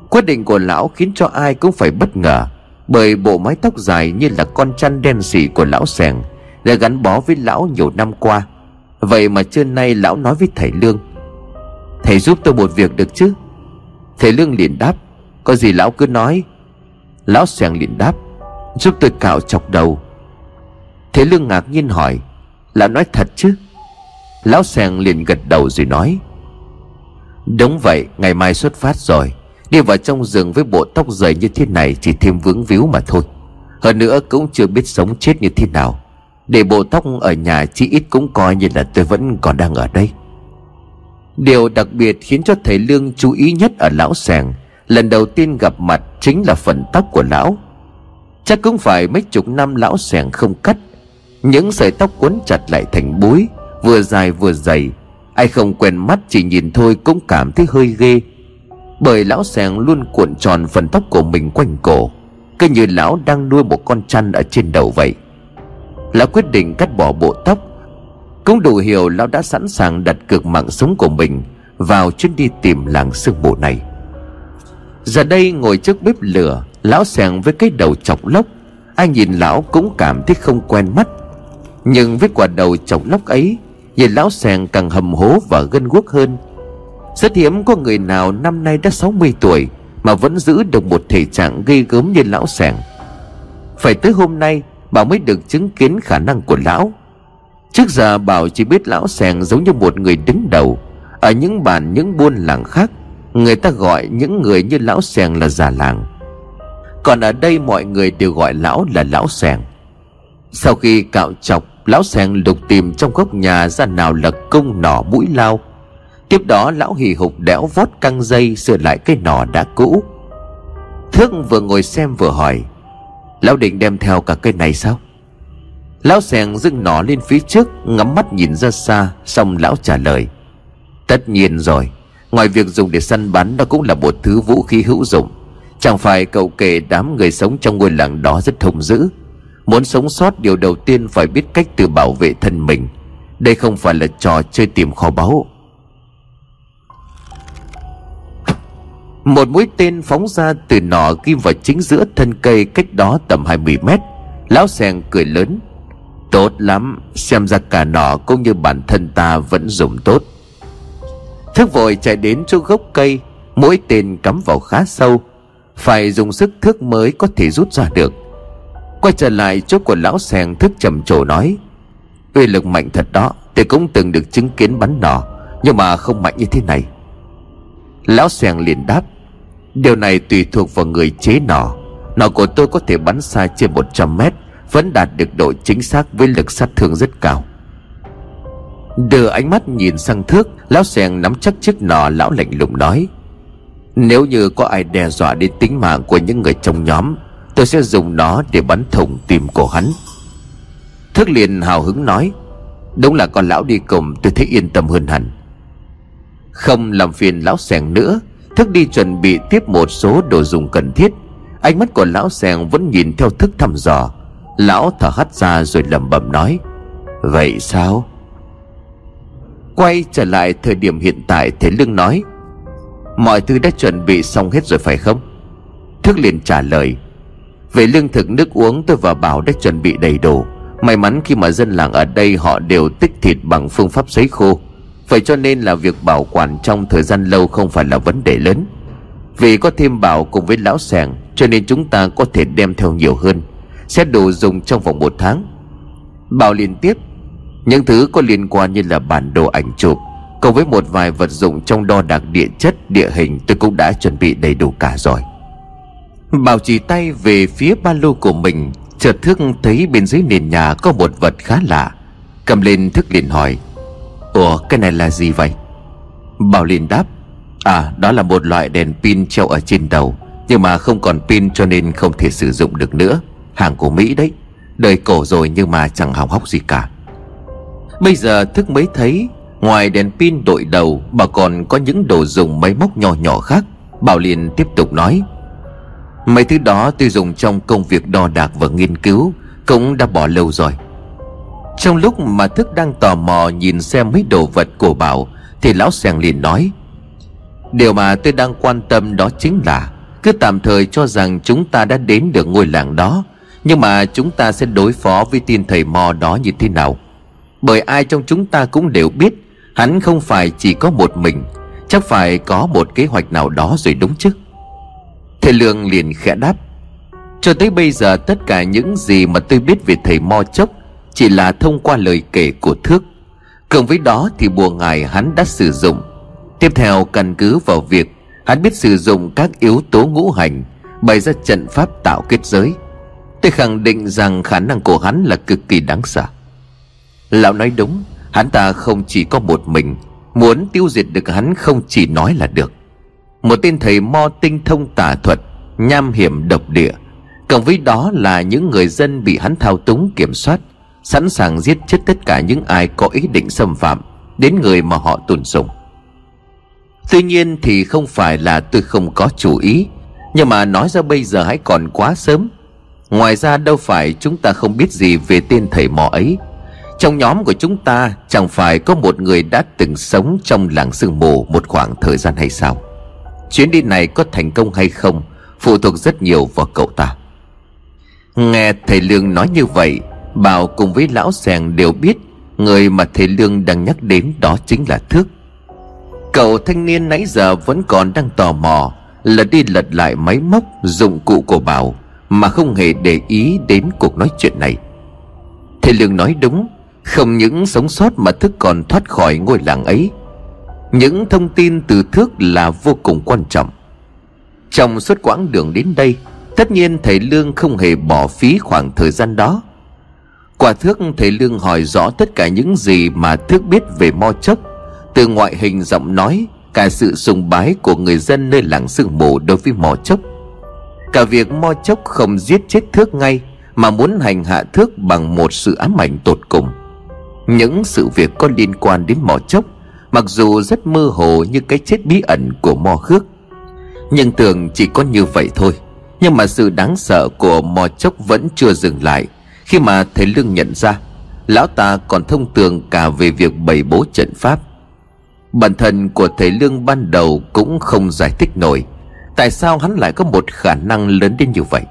Quyết định của lão khiến cho ai cũng phải bất ngờ, Bởi bộ mái tóc dài như là con chăn đen xỉ của lão sèng Đã gắn bó với lão nhiều năm qua. Vậy mà trưa nay lão nói với thầy Lương, Thầy giúp tôi một việc được chứ? Thầy Lương liền đáp, Có gì lão cứ nói. Lão sèng liền đáp, Giúp tôi cạo chọc đầu. Thầy Lương ngạc nhiên hỏi, Lão nói thật chứ? Lão sèng liền gật đầu rồi nói Đúng vậy, Ngày mai xuất phát rồi. Đi vào trong rừng với bộ tóc dày như thế này Chỉ thêm vướng víu mà thôi. Hơn nữa cũng chưa biết sống chết như thế nào. Để bộ tóc ở nhà chỉ ít cũng coi như là tôi vẫn còn đang ở đây. Điều đặc biệt khiến cho thầy Lương chú ý nhất ở lão sàng, Lần đầu tiên gặp mặt chính là phần tóc của lão. Chắc cũng phải mấy chục năm lão sàng không cắt. Những sợi tóc quấn chặt lại thành búi Vừa dài vừa dày Ai không quen mắt chỉ nhìn thôi cũng cảm thấy hơi ghê. Bởi lão sàng luôn cuộn tròn phần tóc của mình quanh cổ. Cứ như lão đang nuôi một con chăn ở trên đầu vậy. Lão quyết định cắt bỏ bộ tóc. Cũng đủ hiểu lão đã sẵn sàng đặt cược mạng sống của mình Vào chuyến đi tìm làng sương mù này. Giờ đây ngồi trước bếp lửa, Lão sàng với cái đầu chọc lốc Ai nhìn lão cũng cảm thấy không quen mắt. Nhưng với quả đầu chọc lốc ấy Nhìn lão sèn càng hầm hố và gân guốc hơn. Rất hiếm có người nào năm nay đã 60 tuổi Mà vẫn giữ được một thể trạng gây gớm như lão sàng. Phải tới hôm nay bảo mới được chứng kiến khả năng của lão. Trước giờ Bảo chỉ biết lão sèng giống như một người đứng đầu. Ở những bản những buôn làng khác, Người ta gọi những người như lão sèng là già làng. Còn ở đây mọi người đều gọi lão là lão sèng Sau khi cạo chọc Lão sèn lục tìm trong góc nhà ra nào là công nỏ mũi lao. Tiếp đó lão hì hục đẽo vót căng dây Sửa lại cái nỏ đã cũ. Thước vừa ngồi xem vừa hỏi, Lão định đem theo cả cây này sao? Lão sèn dưng nỏ lên phía trước, Ngắm mắt nhìn ra xa, Xong lão trả lời, Tất nhiên rồi, Ngoài việc dùng để săn bắn Đó cũng là một thứ vũ khí hữu dụng. Chẳng phải cậu kể đám người sống trong ngôi làng đó rất thông dữ. Muốn sống sót, điều đầu tiên phải biết cách tự bảo vệ thân mình. Đây không phải là trò chơi tìm kho báu. Một mũi tên phóng ra từ nỏ ghim vào chính giữa thân cây cách đó tầm 20 mét. Lão sèn cười lớn. Tốt lắm, Xem ra cả nỏ cũng như bản thân ta vẫn dùng tốt. Thức vội chạy đến chỗ gốc cây, mũi tên cắm vào khá sâu. Phải dùng sức thước mới có thể rút ra được. Quay trở lại chỗ của lão sèn thức trầm trồ nói, Uy lực mạnh thật đó Tôi cũng từng được chứng kiến bắn nỏ, Nhưng mà không mạnh như thế này. Lão sèn liền đáp, Điều này tùy thuộc vào người chế nỏ. Nỏ của tôi có thể bắn xa trên 100 mét, vẫn đạt được độ chính xác với lực sát thương rất cao. Đưa ánh mắt nhìn sang thước, lão sèn nắm chắc chiếc nỏ, lão lạnh lùng nói, nếu như có ai đe dọa đến tính mạng của những người trong nhóm tôi sẽ dùng nó để bắn thủng tim của hắn. Thức liền hào hứng nói, đúng là con lão đi cùng, tôi thấy yên tâm hơn hẳn. Không làm phiền lão sẻng nữa, thức đi chuẩn bị tiếp một số đồ dùng cần thiết. Ánh mắt của lão sẻng vẫn nhìn theo thức thăm dò. Lão thở hắt ra rồi lẩm bẩm nói, Vậy sao? Quay trở lại thời điểm hiện tại, Thế Lương nói, Mọi thứ đã chuẩn bị xong hết rồi phải không? Thức liền trả lời về lương thực nước uống tôi và Bảo đã chuẩn bị đầy đủ. May mắn khi mà dân làng ở đây họ đều tích thịt bằng phương pháp sấy khô. Vậy cho nên là việc bảo quản trong thời gian lâu không phải là vấn đề lớn. Vì có thêm Bảo cùng với lão sẻng Cho nên chúng ta có thể đem theo nhiều hơn. Sẽ đủ dùng trong vòng một tháng. Bảo liên tiếp. Những thứ có liên quan như là bản đồ ảnh chụp Cùng với một vài vật dụng trong đo đạc địa chất, địa hình Tôi cũng đã chuẩn bị đầy đủ cả rồi. Bảo chỉ tay về phía ba lô của mình, Chợt thức thấy bên dưới nền nhà có một vật khá lạ. Cầm lên thức liền hỏi, Ủa, cái này là gì vậy? Bảo liền đáp À đó là một loại đèn pin treo ở trên đầu, Nhưng mà không còn pin cho nên không thể sử dụng được nữa. Hàng của Mỹ đấy, Đời cổ rồi nhưng mà chẳng hỏng hóc gì cả. Bây giờ thức mới thấy, Ngoài đèn pin đội đầu Bà còn có những đồ dùng máy móc nhỏ nhỏ khác, Bảo liền tiếp tục nói Mấy thứ đó tôi dùng trong công việc đo đạc và nghiên cứu Cũng đã bỏ lâu rồi. Trong lúc mà Thức đang tò mò nhìn xem mấy đồ vật của Bảo, Thì lão sàng liền nói, Điều mà tôi đang quan tâm đó chính là, Cứ tạm thời cho rằng chúng ta đã đến được ngôi làng đó, Nhưng mà chúng ta sẽ đối phó với tin thầy mò đó như thế nào? Bởi ai trong chúng ta cũng đều biết, Hắn không phải chỉ có một mình, Chắc phải có một kế hoạch nào đó rồi đúng chứ? Thầy Lương liền khẽ đáp, Cho tới bây giờ tất cả những gì mà tôi biết về thầy Mo Chốc Chỉ là thông qua lời kể của Thước. Cộng với đó thì bùa ngài hắn đã sử dụng. Tiếp theo căn cứ vào việc Hắn biết sử dụng các yếu tố ngũ hành, Bày ra trận pháp tạo kết giới. Tôi khẳng định rằng khả năng của hắn là cực kỳ đáng sợ. Lão nói đúng, Hắn ta không chỉ có một mình, Muốn tiêu diệt được hắn không chỉ nói là được. Một tên thầy mo tinh thông tà thuật, Nham hiểm độc địa. Cộng với đó là những người dân bị hắn thao túng kiểm soát, Sẵn sàng giết chết tất cả những ai có ý định xâm phạm Đến người mà họ tôn sùng Tuy nhiên thì không phải là tôi không có chủ ý, Nhưng mà nói ra bây giờ hãy còn quá sớm. Ngoài ra đâu phải chúng ta không biết gì về tên thầy mò ấy. Trong nhóm của chúng ta chẳng phải có một người đã từng sống trong làng sương mù một khoảng thời gian hay sao? Chuyến đi này có thành công hay không, Phụ thuộc rất nhiều vào cậu ta. Nghe thầy Lương nói như vậy, Bảo cùng với lão sèng đều biết Người mà thầy Lương đang nhắc đến đó chính là Thước. Cậu thanh niên nãy giờ vẫn còn đang tò mò, Lật đi lật lại máy móc, dụng cụ của Bảo, Mà không hề để ý đến cuộc nói chuyện này. Thầy Lương nói đúng, Không những sống sót mà thức còn thoát khỏi ngôi làng ấy những thông tin từ thước là vô cùng quan trọng. Trong suốt quãng đường đến đây, Tất nhiên thầy Lương không hề bỏ phí khoảng thời gian đó. Quả thước thầy Lương hỏi rõ tất cả những gì mà thước biết về mo chốc. Từ ngoại hình giọng nói, cả sự sùng bái của người dân nơi làng sương mù đối với mò chốc. Cả việc mo chốc không giết chết thước ngay, mà muốn hành hạ thước bằng một sự ám ảnh tột cùng. Những sự việc có liên quan đến mò chốc mặc dù rất mơ hồ như cái chết bí ẩn của mò khước, nhưng tưởng chỉ có như vậy thôi. Nhưng mà sự đáng sợ của mò chốc vẫn chưa dừng lại. Khi mà thầy lương nhận ra, lão ta còn thông tường cả về việc bày bố trận pháp. Bản thân của thầy Lương ban đầu cũng không giải thích nổi. Tại sao hắn lại có một khả năng lớn đến như vậy?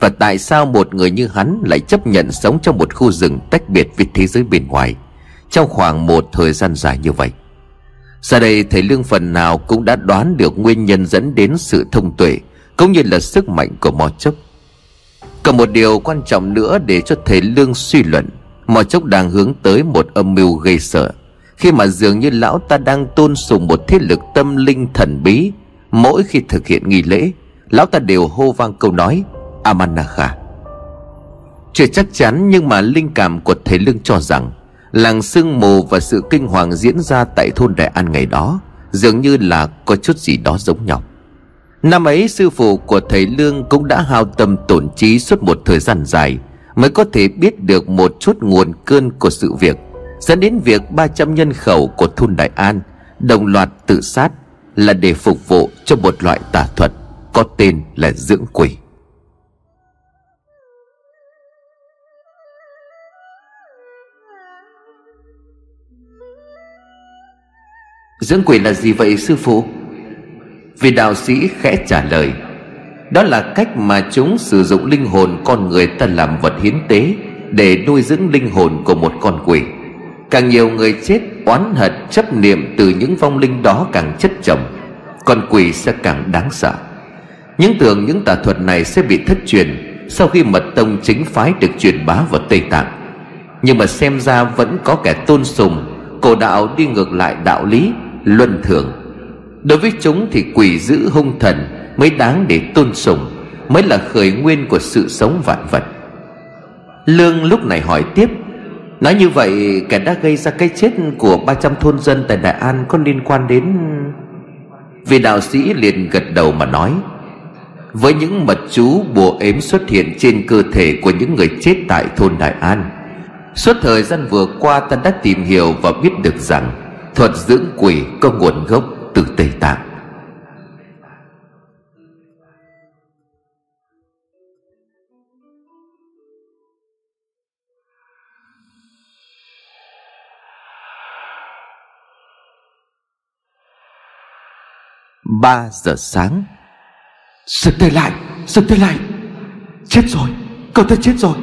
Và tại sao một người như hắn lại chấp nhận sống trong một khu rừng tách biệt với thế giới bên ngoài, Trong khoảng một thời gian dài như vậy? Giờ đây, thầy Lương phần nào cũng đã đoán được nguyên nhân dẫn đến sự thông tuệ, Cũng như là sức mạnh của mò chốc Còn một điều quan trọng nữa để cho thầy Lương suy luận Mò chốc đang hướng tới một âm mưu gây sợ. Khi mà dường như lão ta đang tôn sùng một thế lực tâm linh thần bí, mỗi khi thực hiện nghi lễ, lão ta đều hô vang câu nói, amanakha. Chưa chắc chắn, nhưng mà linh cảm của thầy lương cho rằng làng sương mù và sự kinh hoàng diễn ra tại thôn đại an ngày đó dường như là có chút gì đó giống nhau năm ấy, sư phụ của thầy lương cũng đã hao tâm tổn trí suốt một thời gian dài mới có thể biết được một chút nguồn cơn của sự việc, dẫn đến việc 300 nhân khẩu của thôn Đại An đồng loạt tự sát là để phục vụ cho một loại tà thuật có tên là dưỡng quỷ. Dưỡng quỷ là gì vậy, sư phụ? Vì đạo sĩ khẽ trả lời, Đó là cách mà chúng sử dụng linh hồn con người ta làm vật hiến tế Để nuôi dưỡng linh hồn của một con quỷ. Càng nhiều người chết, oán hận, chấp niệm từ những vong linh đó càng chất chồng, Con quỷ sẽ càng đáng sợ. Những tưởng những tà thuật này sẽ bị thất truyền Sau khi mật tông chính phái được truyền bá vào Tây Tạng. Nhưng mà xem ra vẫn có kẻ tôn sùng, Cổ đạo đi ngược lại đạo lý Luân thường. Đối với chúng thì quỷ dữ hung thần Mới đáng để tôn sùng, Mới là khởi nguyên của sự sống vạn vật. Lương lúc này hỏi tiếp, Nói như vậy kẻ đã gây ra cái chết của 300 thôn dân tại Đại An có liên quan đến Vị đạo sĩ liền gật đầu mà nói, Với những mật chú bùa ếm xuất hiện trên cơ thể của những người chết tại thôn Đại An, Suốt thời gian vừa qua ta đã tìm hiểu và biết được rằng Thuật dưỡng quỷ có nguồn gốc từ Tây Tạng. Ba giờ sáng. Sực tay lại Sực tay lại. Chết rồi, Cậu ta chết rồi.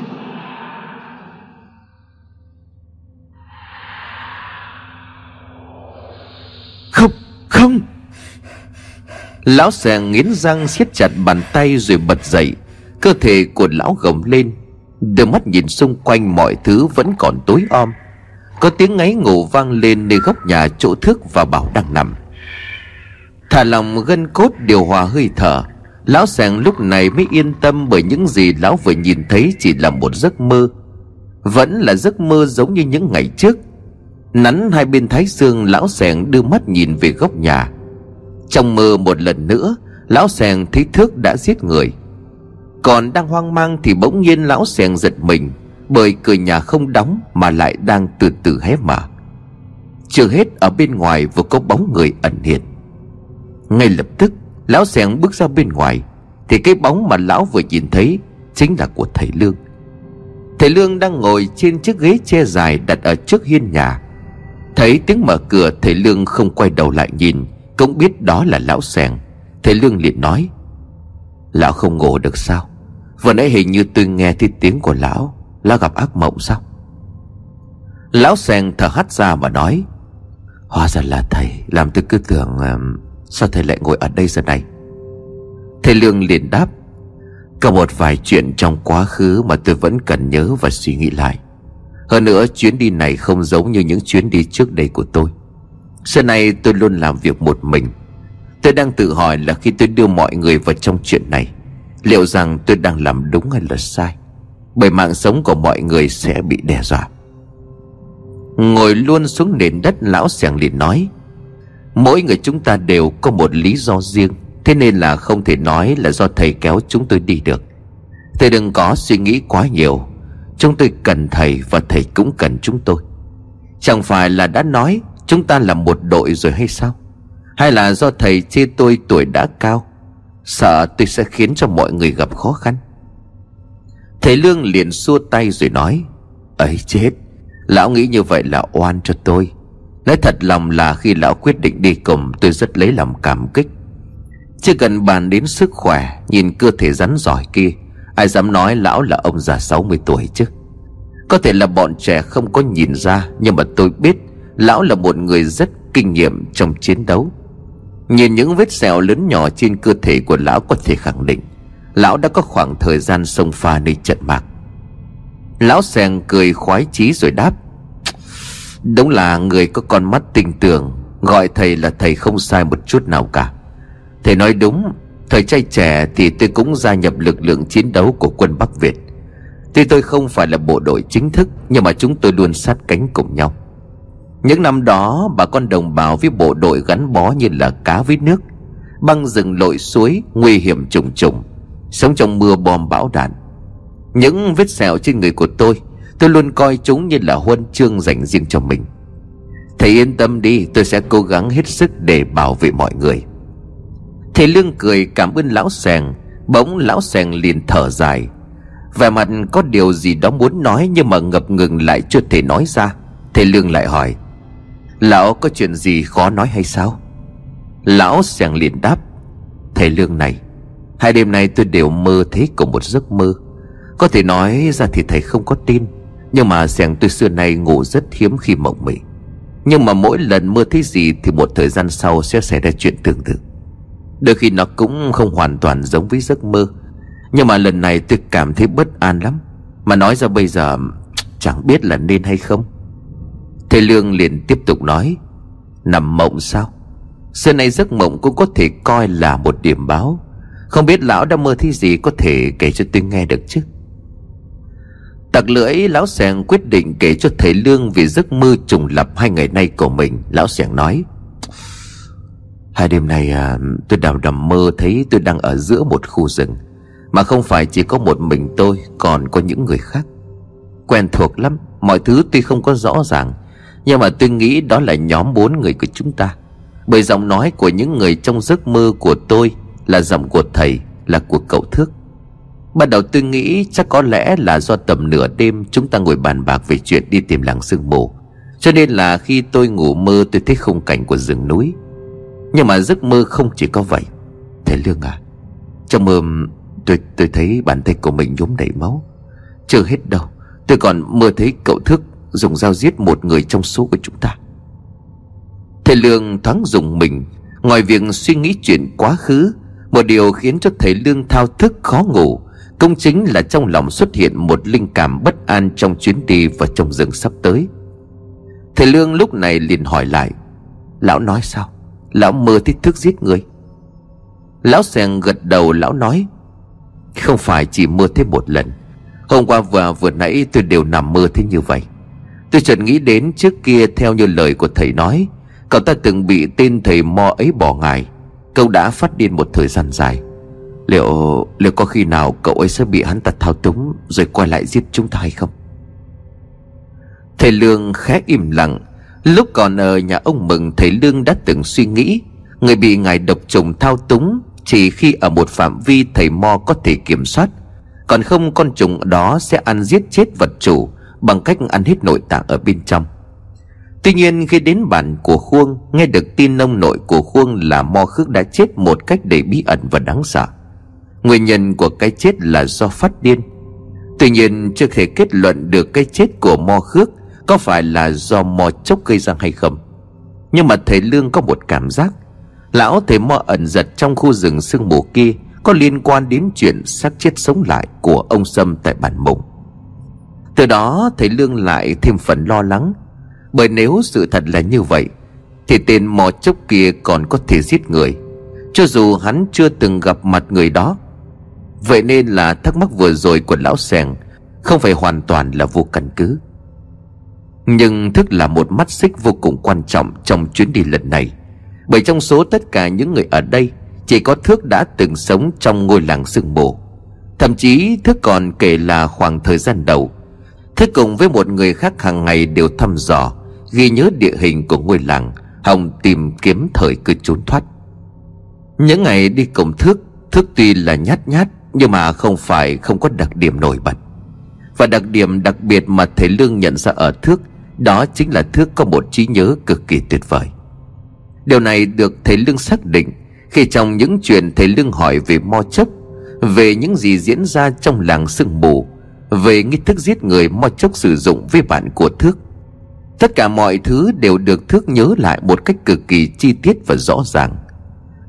Không. Lão sàng nghiến răng siết chặt bàn tay rồi bật dậy. Cơ thể của lão gồng lên. Đôi mắt nhìn xung quanh mọi thứ vẫn còn tối om. Có tiếng ngáy ngủ vang lên nơi góc nhà chỗ thức và bảo đang nằm. Thả lòng gân cốt điều hòa hơi thở. Lão sàng lúc này mới yên tâm bởi những gì lão vừa nhìn thấy chỉ là một giấc mơ. Vẫn là giấc mơ giống như những ngày trước. Nắn hai bên thái dương, lão sẻng đưa mắt nhìn về góc nhà. Trong mơ một lần nữa, Lão sẻng thấy thước đã giết người. Còn đang hoang mang thì bỗng nhiên lão sẻng giật mình, Bởi cửa nhà không đóng mà lại đang từ từ hé mở. Chưa hết ở bên ngoài vừa có bóng người ẩn hiện. Ngay lập tức, Lão sẻng bước ra bên ngoài, Thì cái bóng mà lão vừa nhìn thấy Chính là của thầy Lương. Thầy Lương đang ngồi trên chiếc ghế che dài Đặt ở trước hiên nhà. Thấy tiếng mở cửa Thầy Lương không quay đầu lại nhìn Cũng biết đó là lão sèn. Thầy Lương liền nói Lão không ngủ được sao? Vừa nãy hình như tôi nghe thấy tiếng của lão Lão gặp ác mộng sao? Lão sèn thở hắt ra mà nói Hóa ra là thầy Làm tôi cứ tưởng uh, Sao thầy lại ngồi ở đây giờ này? Thầy Lương liền đáp Có một vài chuyện trong quá khứ Mà tôi vẫn cần nhớ và suy nghĩ lại. Hơn nữa, chuyến đi này không giống như những chuyến đi trước đây của tôi. Xưa nay tôi luôn làm việc một mình. Tôi đang tự hỏi là khi tôi đưa mọi người vào trong chuyện này, Liệu rằng tôi đang làm đúng hay là sai? Bởi mạng sống của mọi người sẽ bị đe dọa. Ngồi luôn xuống nền đất, lão sẻng liền nói, Mỗi người chúng ta đều có một lý do riêng. Thế nên là không thể nói là do thầy kéo chúng tôi đi được. Thầy đừng có suy nghĩ quá nhiều. Chúng tôi cần thầy và thầy cũng cần chúng tôi. Chẳng phải là đã nói Chúng ta là một đội rồi hay sao? Hay là do thầy chê tôi tuổi đã cao? Sợ tôi sẽ khiến cho mọi người gặp khó khăn. Thầy Lương liền xua tay rồi nói, ấy chết, Lão nghĩ như vậy là oan cho tôi. Nói thật lòng là khi lão quyết định đi cùng, Tôi rất lấy lòng cảm kích. Chưa cần bàn đến sức khỏe, Nhìn cơ thể rắn giỏi kia Ai dám nói lão là ông già 60 tuổi chứ? Có thể là bọn trẻ không có nhìn ra, Nhưng mà tôi biết Lão là một người rất kinh nghiệm trong chiến đấu. Nhìn những vết sẹo lớn nhỏ trên cơ thể của lão có thể khẳng định, Lão đã có khoảng thời gian sông pha nơi trận mạc. Lão sèn cười khoái chí rồi đáp, Đúng là người có con mắt tình tường, Gọi thầy là thầy không sai một chút nào cả. Thầy nói đúng Thời trai trẻ thì tôi cũng gia nhập lực lượng chiến đấu của quân Bắc Việt. Tuy tôi không phải là bộ đội chính thức, Nhưng mà chúng tôi luôn sát cánh cùng nhau. Những năm đó, bà con đồng bào với bộ đội gắn bó như là cá với nước, Băng rừng lội suối, Nguy hiểm trùng trùng, Sống trong mưa bom bão đạn. Những vết sẹo trên người của tôi Tôi luôn coi chúng như là huân chương dành riêng cho mình. Thầy yên tâm đi, Tôi sẽ cố gắng hết sức để bảo vệ mọi người. Thầy Lương cười cảm ơn lão sèng Bỗng lão sèng liền thở dài. Vẻ mặt có điều gì đó muốn nói Nhưng mà ngập ngừng lại chưa thể nói ra. Thầy Lương lại hỏi, Lão có chuyện gì khó nói hay sao? Lão sèng liền đáp, Thầy Lương này, Hai đêm nay tôi đều mơ thấy cùng một giấc mơ. Có thể nói ra thì thầy không có tin, nhưng mà sèn tôi xưa nay ngủ rất hiếm khi mộng mị. Nhưng mà mỗi lần mơ thấy gì Thì một thời gian sau sẽ xảy ra chuyện tương tự. Đôi khi nó cũng không hoàn toàn giống với giấc mơ. Nhưng mà lần này tôi cảm thấy bất an lắm. Mà nói ra bây giờ, Chẳng biết là nên hay không. Thầy Lương liền tiếp tục nói, Nằm mộng sao? Xưa nay giấc mộng cũng có thể coi là một điểm báo. Không biết lão đã mơ thấy gì Có thể kể cho tôi nghe được chứ? Tặc lưỡi lão sẻng quyết định kể cho thầy Lương Về giấc mơ trùng lập hai ngày nay của mình, Lão sẻng nói Hai đêm nay à, tôi đào đầm mơ thấy tôi đang ở giữa một khu rừng. Mà không phải chỉ có một mình tôi Còn có những người khác. Quen thuộc lắm Mọi thứ tuy không có rõ ràng Nhưng mà tôi nghĩ đó là nhóm bốn người của chúng ta. Bởi giọng nói của những người trong giấc mơ của tôi Là giọng của thầy Là của cậu Thước. Ban đầu tôi nghĩ chắc có lẽ là do tầm nửa đêm Chúng ta ngồi bàn bạc về chuyện đi tìm làng sương mù. Cho nên là khi tôi ngủ mơ tôi thấy khung cảnh của rừng núi nhưng mà giấc mơ không chỉ có vậy. Thầy Lương à Trong mơ, tôi tôi thấy bàn tay của mình nhúm đầy máu. Chưa hết đâu, Tôi còn mơ thấy cậu thức Dùng dao giết một người trong số của chúng ta. Thầy Lương thoáng dùng mình, Ngoài việc suy nghĩ chuyện quá khứ, Một điều khiến cho thầy Lương thao thức khó ngủ Công chính là trong lòng xuất hiện một linh cảm bất an trong chuyến đi và trong rừng sắp tới. Thầy Lương lúc này liền hỏi lại, Lão nói sao? Lão mơ thích thức giết người. Lão sèn gật đầu, lão nói, Không phải chỉ mơ thế một lần. Hôm qua và vừa nãy tôi đều nằm mơ thế như vậy. Tôi chợt nghĩ đến trước kia theo như lời của thầy nói, Cậu ta từng bị tên thầy mo ấy bỏ ngài. Cậu đã phát điên một thời gian dài. Liệu liệu có khi nào cậu ấy sẽ bị hắn ta thao túng Rồi quay lại giết chúng ta hay không? Thầy Lương khẽ im lặng Lúc còn ở nhà ông Mừng Thầy Lương đã từng suy nghĩ, Người bị ngài độc trùng thao túng Chỉ khi ở một phạm vi thầy Mo có thể kiểm soát. Còn không, con trùng đó sẽ ăn giết chết vật chủ Bằng cách ăn hết nội tạng ở bên trong. Tuy nhiên, khi đến bản của Khuông, Nghe được tin nông nội của Khuông là Mo Khước đã chết một cách đầy bí ẩn và đáng sợ. Nguyên nhân của cái chết là do phát điên. Tuy nhiên, chưa thể kết luận được cái chết của Mo Khước có phải là do mò Chốc gây ra hay không? Nhưng mà thầy Lương có một cảm giác. Lão thầy mò ẩn giật trong khu rừng sương mù kia Có liên quan đến chuyện xác chết sống lại của ông Sâm tại bản mùng Từ đó, thầy Lương lại thêm phần lo lắng. Bởi nếu sự thật là như vậy, Thì tên mò Chốc kia còn có thể giết người. Cho dù hắn chưa từng gặp mặt người đó, Vậy nên là thắc mắc vừa rồi của lão sèng Không phải hoàn toàn là vô căn cứ. Nhưng thức là một mắt xích vô cùng quan trọng trong chuyến đi lần này. Bởi trong số tất cả những người ở đây, Chỉ có Thước đã từng sống trong ngôi làng sương mù. Thậm chí Thức còn kể là khoảng thời gian đầu Thức cùng với một người khác hàng ngày đều thăm dò, Ghi nhớ địa hình của ngôi làng, Hòng tìm kiếm thời cơ trốn thoát. Những ngày đi cùng Thước Thức tuy là nhát nhát, nhưng mà không phải không có đặc điểm nổi bật. Và đặc điểm đặc biệt mà thầy Lương nhận ra ở Thước đó chính là Thước có một trí nhớ cực kỳ tuyệt vời. Điều này được thầy Lương xác định Khi trong những chuyện thầy Lương hỏi về Mo Chốc Về những gì diễn ra trong làng sương mù, Về nghi thức giết người Mo Chốc sử dụng với bạn của Thước. Tất cả mọi thứ đều được Thước nhớ lại một cách cực kỳ chi tiết và rõ ràng.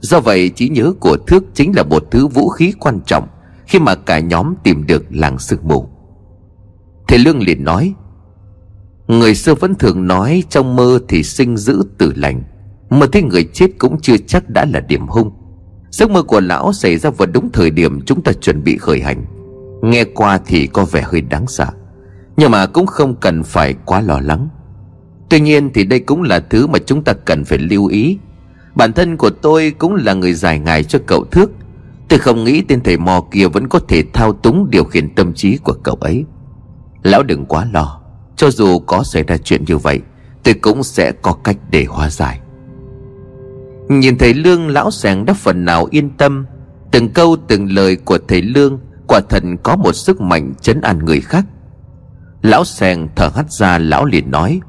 Do vậy, trí nhớ của Thước chính là một thứ vũ khí quan trọng Khi mà cả nhóm tìm được làng sương mù. Thầy Lương liền nói Người xưa vẫn thường nói trong mơ thì sinh giữ tử lành, Mà thấy người chết cũng chưa chắc đã là điểm hung. Giấc mơ của lão xảy ra vào đúng thời điểm chúng ta chuẩn bị khởi hành. Nghe qua thì có vẻ hơi đáng sợ, Nhưng mà cũng không cần phải quá lo lắng. Tuy nhiên thì đây cũng là thứ mà chúng ta cần phải lưu ý. Bản thân của tôi cũng là người giải ngài cho cậu Thước. Tôi không nghĩ tên thầy mò kia vẫn có thể thao túng điều khiển tâm trí của cậu ấy. Lão đừng quá lo. Cho dù có xảy ra chuyện như vậy, Tôi cũng sẽ có cách để hóa giải. Nhìn thầy Lương, lão sàng đã phần nào yên tâm. Từng câu, từng lời của thầy Lương, Quả thần có một sức mạnh chấn an người khác. Lão sàng thở hắt ra, lão liền nói,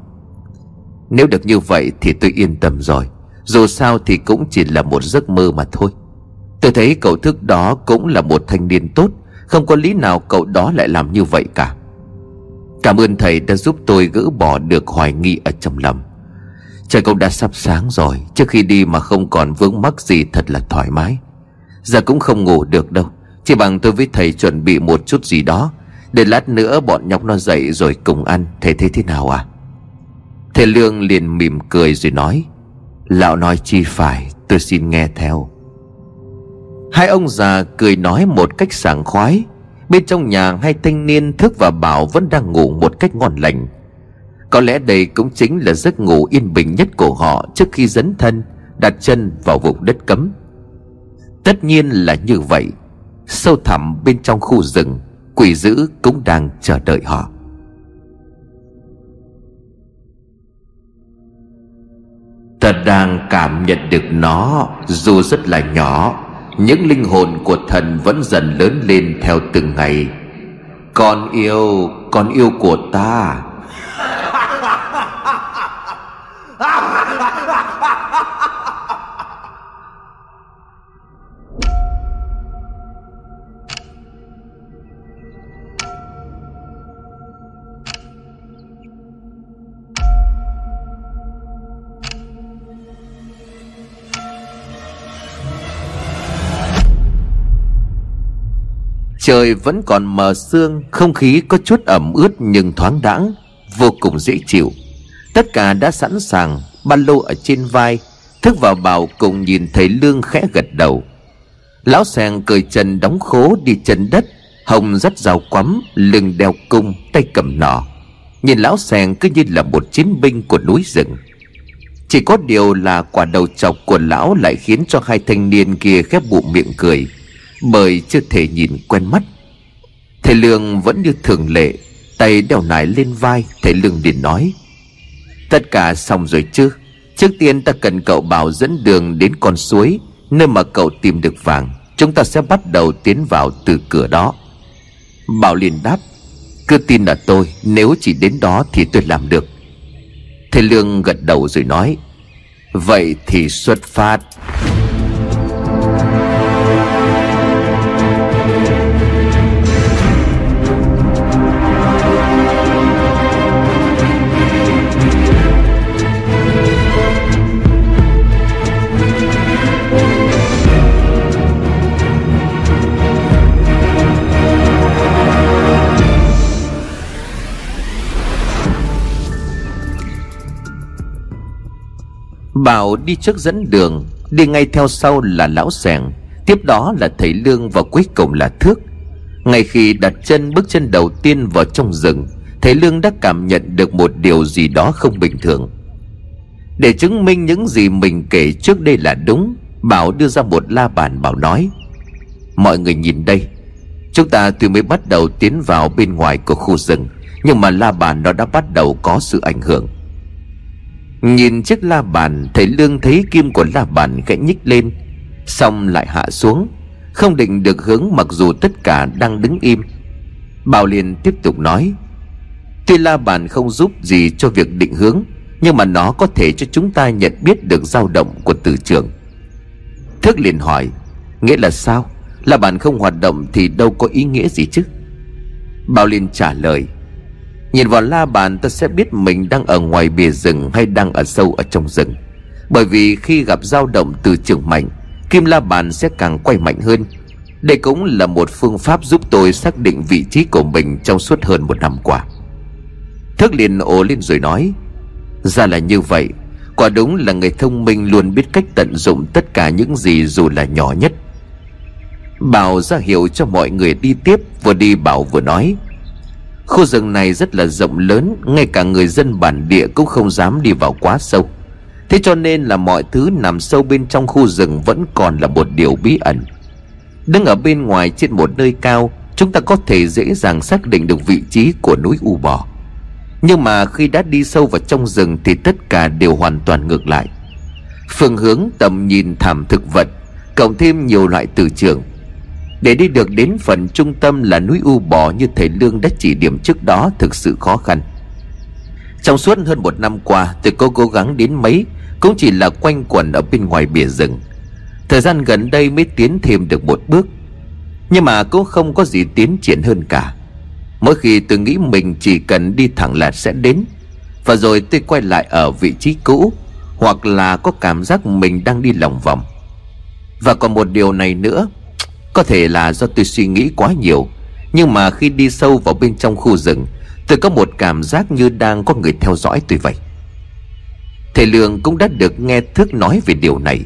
Nếu được như vậy thì tôi yên tâm rồi. Dù sao thì cũng chỉ là một giấc mơ mà thôi. Tôi thấy cậu thức đó cũng là một thanh niên tốt. Không có lý nào cậu đó lại làm như vậy cả. Cảm ơn thầy đã giúp tôi gỡ bỏ được hoài nghi ở trong lòng. Trời cũng đã sắp sáng rồi, Trước khi đi mà không còn vướng mắc gì thật là thoải mái. Giờ cũng không ngủ được đâu, Chỉ bằng tôi với thầy chuẩn bị một chút gì đó, Để lát nữa bọn nhóc nó dậy rồi cùng ăn. Thầy thấy thế nào à Thầy Lương liền mỉm cười rồi nói, Lão nói chi phải, tôi xin nghe theo. Hai ông già cười nói một cách sảng khoái Bên trong nhà, hai thanh niên thức và bảo vẫn đang ngủ một cách ngon lành. Có lẽ đây cũng chính là giấc ngủ yên bình nhất của họ Trước khi dấn thân, đặt chân vào vùng đất cấm. Tất nhiên là như vậy. Sâu thẳm bên trong khu rừng, Quỷ dữ cũng đang chờ đợi họ. Ta đang cảm nhận được nó, dù rất là nhỏ những linh hồn của thần vẫn dần lớn lên theo từng ngày. Con yêu con yêu của ta. Trời vẫn còn mờ sương, Không khí có chút ẩm ướt nhưng thoáng đãng, Vô cùng dễ chịu. Tất cả đã sẵn sàng, Ba lô ở trên vai, Thức vào bảo cùng nhìn thấy Lương khẽ gật đầu. Lão sàng cởi chân đóng khố đi chân đất, Hồng dắt rào quắm, Lưng đeo cung, tay cầm nỏ. Nhìn lão sàng cứ như là một chiến binh của núi rừng. Chỉ có điều là quả đầu chọc của lão Lại khiến cho hai thanh niên kia khép bụng miệng cười. Bởi chưa thể nhìn quen mắt. Thầy Lương vẫn như thường lệ, Tay đeo nải lên vai, Thầy Lương liền nói, Tất cả xong rồi chứ? Trước tiên ta cần cậu bảo dẫn đường đến con suối, Nơi mà cậu tìm được vàng. Chúng ta sẽ bắt đầu tiến vào từ cửa đó. Bảo liền đáp, Cứ tin là tôi, Nếu chỉ đến đó thì tôi làm được. Thầy Lương gật đầu rồi nói, Vậy thì xuất phát. Bảo đi trước dẫn đường, Đi ngay theo sau là lão sẻng, Tiếp đó là thầy Lương và cuối cùng là Thước. Ngay khi đặt chân, bước chân đầu tiên vào trong rừng, Thầy Lương đã cảm nhận được một điều gì đó không bình thường. Để chứng minh những gì mình kể trước đây là đúng, Bảo đưa ra một la bàn bảo nói, Mọi người nhìn đây, Chúng ta tuy mới bắt đầu tiến vào bên ngoài của khu rừng, Nhưng mà la bàn nó đã bắt đầu có sự ảnh hưởng. Nhìn chiếc la bàn Thầy Lương thấy kim của la bàn khẽ nhích lên. Xong lại hạ xuống, Không định được hướng mặc dù tất cả đang đứng im. Bảo liền tiếp tục nói, Tuy la bàn không giúp gì cho việc định hướng, Nhưng mà nó có thể cho chúng ta nhận biết được dao động của từ trường. Thức liền hỏi, Nghĩa là sao? La bàn không hoạt động thì đâu có ý nghĩa gì chứ? Bảo liền trả lời Nhìn vào la bàn, ta sẽ biết mình đang ở ngoài bìa rừng hay đang ở sâu ở trong rừng. Bởi vì khi gặp dao động từ trường mạnh Kim la bàn sẽ càng quay mạnh hơn. Đây cũng là một phương pháp giúp tôi xác định vị trí của mình trong suốt hơn một năm qua. Thức liền ồ lên rồi nói, Ra là như vậy, Quả đúng là người thông minh luôn biết cách tận dụng tất cả những gì dù là nhỏ nhất. Bảo ra hiệu cho mọi người đi tiếp, Vừa đi Bảo vừa nói Khu rừng này rất là rộng lớn, Ngay cả người dân bản địa cũng không dám đi vào quá sâu. Thế cho nên là mọi thứ nằm sâu bên trong khu rừng Vẫn còn là một điều bí ẩn. Đứng ở bên ngoài trên một nơi cao, Chúng ta có thể dễ dàng xác định được vị trí của núi U Bò. Nhưng mà khi đã đi sâu vào trong rừng Thì tất cả đều hoàn toàn ngược lại. Phương hướng tầm nhìn thảm thực vật, Cộng thêm nhiều loại từ trường để đi được đến phần trung tâm là núi U Bò như thầy Lương đã chỉ điểm trước đó thực sự khó khăn. Trong suốt hơn một năm qua, tôi có cố gắng đến mấy, Cũng chỉ là quanh quẩn ở bên ngoài bìa rừng. Thời gian gần đây mới tiến thêm được một bước, Nhưng mà cũng không có gì tiến triển hơn cả. Mỗi khi tôi nghĩ mình chỉ cần đi thẳng là sẽ đến, Và rồi tôi quay lại ở vị trí cũ, Hoặc là có cảm giác mình đang đi lòng vòng. Và còn một điều này nữa có thể là do tôi suy nghĩ quá nhiều, Nhưng mà khi đi sâu vào bên trong khu rừng, Tôi có một cảm giác như đang có người theo dõi tôi vậy. Thầy Lương cũng đã được nghe Thức nói về điều này.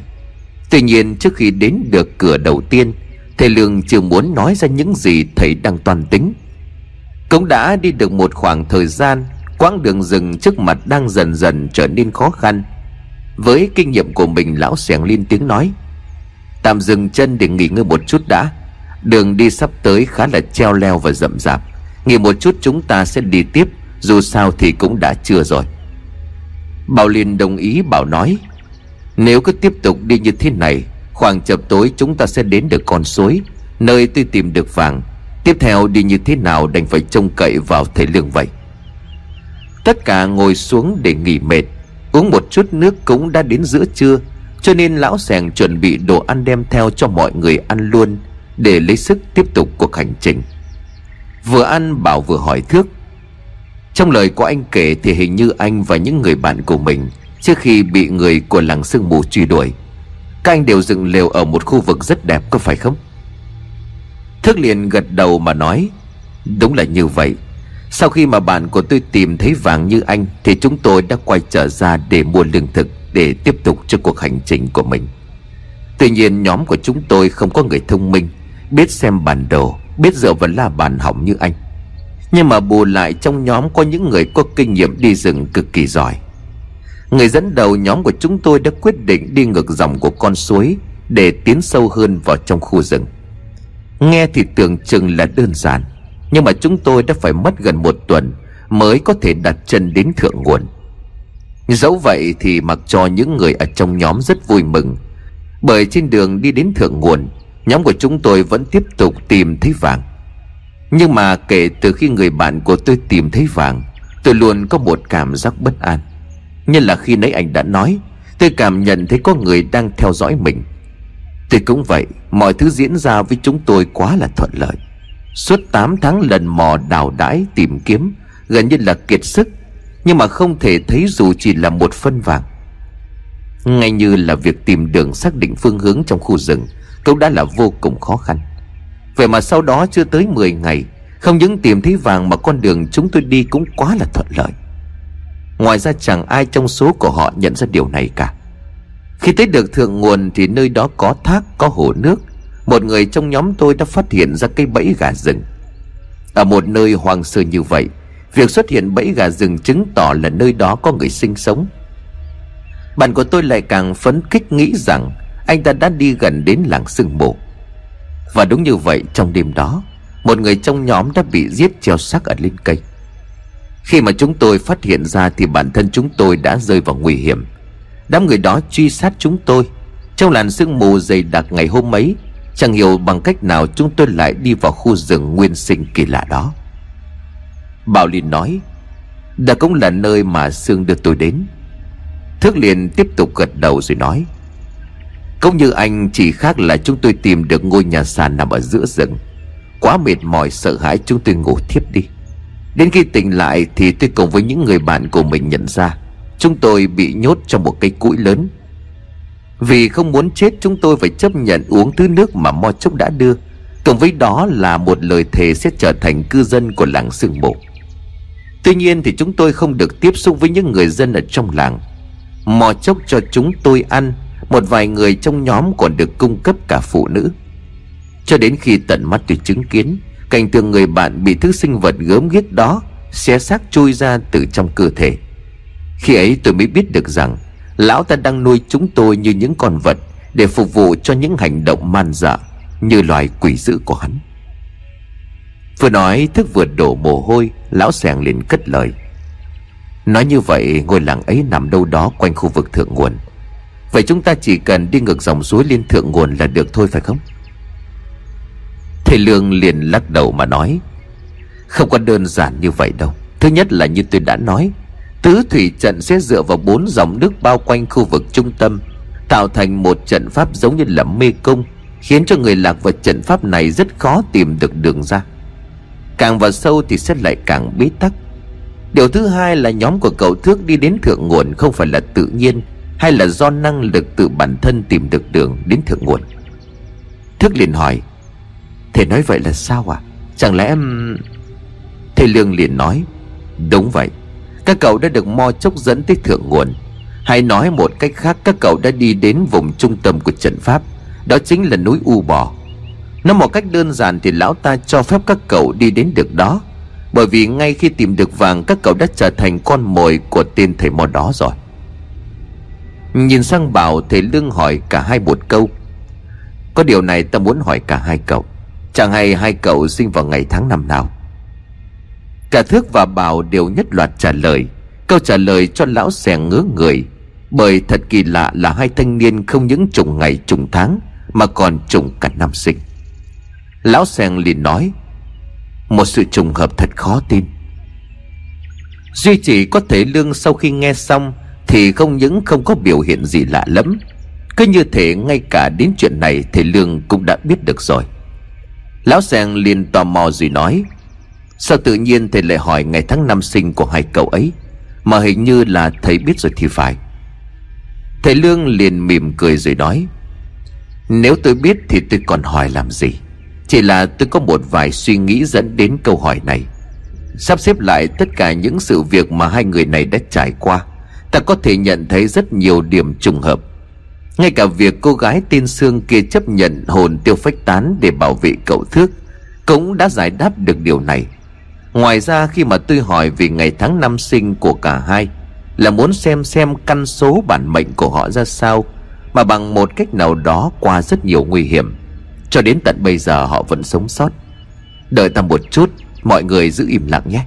Tuy nhiên, trước khi đến được cửa đầu tiên, Thầy Lương chưa muốn nói ra những gì thầy đang toàn tính. Cũng đã đi được một khoảng thời gian, Quãng đường rừng trước mặt đang dần dần trở nên khó khăn. Với kinh nghiệm của mình, lão xẻng lên tiếng nói Tạm dừng chân để nghỉ ngơi một chút đã. Đường đi sắp tới khá là treo leo và rậm rạp. Nghỉ một chút chúng ta sẽ đi tiếp, Dù sao thì cũng đã chưa rồi. Bảo Liên đồng ý, bảo nói, Nếu cứ tiếp tục đi như thế này, Khoảng chập tối chúng ta sẽ đến được con suối, Nơi tôi tìm được vàng. Tiếp theo đi như thế nào đành phải trông cậy vào thầy lương vậy. Tất cả ngồi xuống để nghỉ mệt. Uống một chút nước cũng đã đến giữa trưa cho nên lão sẻng chuẩn bị đồ ăn đem theo cho mọi người ăn luôn, Để lấy sức tiếp tục cuộc hành trình. Vừa ăn, Bảo vừa hỏi Thước. Trong lời của anh kể thì hình như anh và những người bạn của mình, Trước khi bị người của làng sương mù truy đuổi, Các anh đều dựng lều ở một khu vực rất đẹp, có phải không? thước liền gật đầu mà nói, Đúng là như vậy. Sau khi mà bạn của tôi tìm thấy vàng như anh Thì chúng tôi đã quay trở ra để mua lương thực. Để tiếp tục cho cuộc hành trình của mình. Tuy nhiên, nhóm của chúng tôi không có người thông minh, Biết xem bản đồ, Biết dựa vào la bàn hỏng như anh. Nhưng mà bù lại, trong nhóm có những người có kinh nghiệm đi rừng cực kỳ giỏi. Người dẫn đầu nhóm của chúng tôi đã quyết định đi ngược dòng của con suối Để tiến sâu hơn vào trong khu rừng. Nghe thì tưởng chừng là đơn giản, Nhưng mà chúng tôi đã phải mất gần một tuần Mới có thể đặt chân đến thượng nguồn. Dẫu vậy thì mặc cho những người ở trong nhóm rất vui mừng. Bởi trên đường đi đến thượng nguồn, Nhóm của chúng tôi vẫn tiếp tục tìm thấy vàng. Nhưng mà kể từ khi người bạn của tôi tìm thấy vàng, Tôi luôn có một cảm giác bất an. Như là khi nãy anh đã nói, Tôi cảm nhận thấy có người đang theo dõi mình. Tôi cũng vậy, Mọi thứ diễn ra với chúng tôi quá là thuận lợi. Suốt 8 tháng lần mò đào đãi tìm kiếm, Gần như là kiệt sức. Nhưng mà không thể thấy dù chỉ là một phân vàng. Ngay như là việc tìm đường xác định phương hướng trong khu rừng Cũng đã là vô cùng khó khăn. Vậy mà sau đó chưa tới 10 ngày Không những tìm thấy vàng mà con đường chúng tôi đi cũng quá là thuận lợi. Ngoài ra chẳng ai trong số của họ nhận ra điều này cả. Khi tới được thượng nguồn thì nơi đó có thác, có hồ nước. Một người trong nhóm tôi đã phát hiện ra cây bẫy gà rừng. Ở một nơi hoang sơ như vậy Việc xuất hiện bẫy gà rừng chứng tỏ là nơi đó có người sinh sống. Bạn của tôi lại càng phấn khích nghĩ rằng Anh ta đã đi gần đến làng sương mù. Và đúng như vậy, trong đêm đó, Một người trong nhóm đã bị giết treo xác ở lên cây. Khi mà chúng tôi phát hiện ra Thì bản thân chúng tôi đã rơi vào nguy hiểm. Đám người đó truy sát chúng tôi. Trong làn sương mù dày đặc ngày hôm ấy, Chẳng hiểu bằng cách nào chúng tôi lại đi vào khu rừng nguyên sinh kỳ lạ đó. Bảo liền nói Đó cũng là nơi mà Sương đưa tôi đến. Thước liền tiếp tục gật đầu rồi nói, Cũng như anh, chỉ khác là chúng tôi tìm được ngôi nhà sàn nằm ở giữa rừng. Quá mệt mỏi, sợ hãi, chúng tôi ngủ thiếp đi. Đến khi tỉnh lại thì tôi cùng với những người bạn của mình nhận ra, Chúng tôi bị nhốt trong một cây củi lớn. Vì không muốn chết, chúng tôi phải chấp nhận uống thứ nước mà Mo Chốc đã đưa. Cộng với đó là một lời thề sẽ trở thành cư dân của làng sương mù Tuy nhiên thì chúng tôi không được tiếp xúc với những người dân ở trong làng. Mò chốc cho chúng tôi ăn, Một vài người trong nhóm còn được cung cấp cả phụ nữ. Cho đến khi tận mắt tôi chứng kiến, Cảnh tượng người bạn bị thứ sinh vật gớm ghiếc đó Xé xác chui ra từ trong cơ thể. Khi ấy tôi mới biết được rằng, Lão ta đang nuôi chúng tôi như những con vật Để phục vụ cho những hành động man dợ Như loài quỷ dữ của hắn. Vừa nói, thức vừa đổ mồ hôi Lão sẻng liền cất lời. Nói như vậy, ngôi làng ấy nằm đâu đó quanh khu vực thượng nguồn. Vậy chúng ta chỉ cần đi ngược dòng suối lên thượng nguồn là được thôi phải không? Thầy Lương liền lắc đầu mà nói, Không có đơn giản như vậy đâu. Thứ nhất là như tôi đã nói, Tứ thủy trận sẽ dựa vào bốn dòng nước bao quanh khu vực trung tâm, Tạo thành một trận pháp giống như là mê cung, Khiến cho người lạc vào trận pháp này rất khó tìm được đường ra. Càng vào sâu thì sẽ lại càng bế tắc. Điều thứ hai là nhóm của cậu Thước đi đến thượng nguồn không phải là tự nhiên, Hay là do năng lực tự bản thân tìm được đường đến thượng nguồn? Thước liền hỏi, Thầy nói vậy là sao à Chẳng lẽ em... Thầy Lương liền nói, Đúng vậy, các cậu đã được mo chốc dẫn tới thượng nguồn. Hay nói một cách khác, các cậu đã đi đến vùng trung tâm của trận pháp, Đó chính là núi U Bò. Nói một cách đơn giản thì lão ta cho phép các cậu đi đến được đó. Bởi vì ngay khi tìm được vàng, các cậu đã trở thành con mồi của tên thầy mò đó rồi. Nhìn sang bảo, thầy Lương hỏi cả hai một câu. Có điều này ta muốn hỏi cả hai cậu. Chẳng hay hai cậu sinh vào ngày tháng năm nào? Cả thước và bảo đều nhất loạt trả lời. Câu trả lời cho lão xẻ ngứa người. Bởi thật kỳ lạ là hai thanh niên không những trùng ngày, trùng tháng, Mà còn trùng cả năm sinh. Lão xèng liền nói, Một sự trùng hợp thật khó tin. Duy chỉ có thể lương sau khi nghe xong Thì không những không có biểu hiện gì lạ lắm Cứ như thể ngay cả đến chuyện này Thầy Lương cũng đã biết được rồi. Lão Sàng liền tò mò rồi nói, Sao tự nhiên thầy lại hỏi ngày tháng năm sinh của hai cậu ấy? Mà hình như là thầy biết rồi thì phải. Thầy Lương liền mỉm cười rồi nói, Nếu tôi biết thì tôi còn hỏi làm gì? Chỉ là tôi có một vài suy nghĩ dẫn đến câu hỏi này. Sắp xếp lại tất cả những sự việc mà hai người này đã trải qua, Ta có thể nhận thấy rất nhiều điểm trùng hợp. Ngay cả việc cô gái tên Sương kia chấp nhận hồn tiêu phách tán để bảo vệ cậu Thước Cũng đã giải đáp được điều này. Ngoài ra, khi mà tôi hỏi về ngày tháng năm sinh của cả hai, Là muốn xem xem căn số bản mệnh của họ ra sao, Mà bằng một cách nào đó qua rất nhiều nguy hiểm. Cho đến tận bây giờ họ vẫn sống sót. Đợi ta một chút, Mọi người giữ im lặng nhé.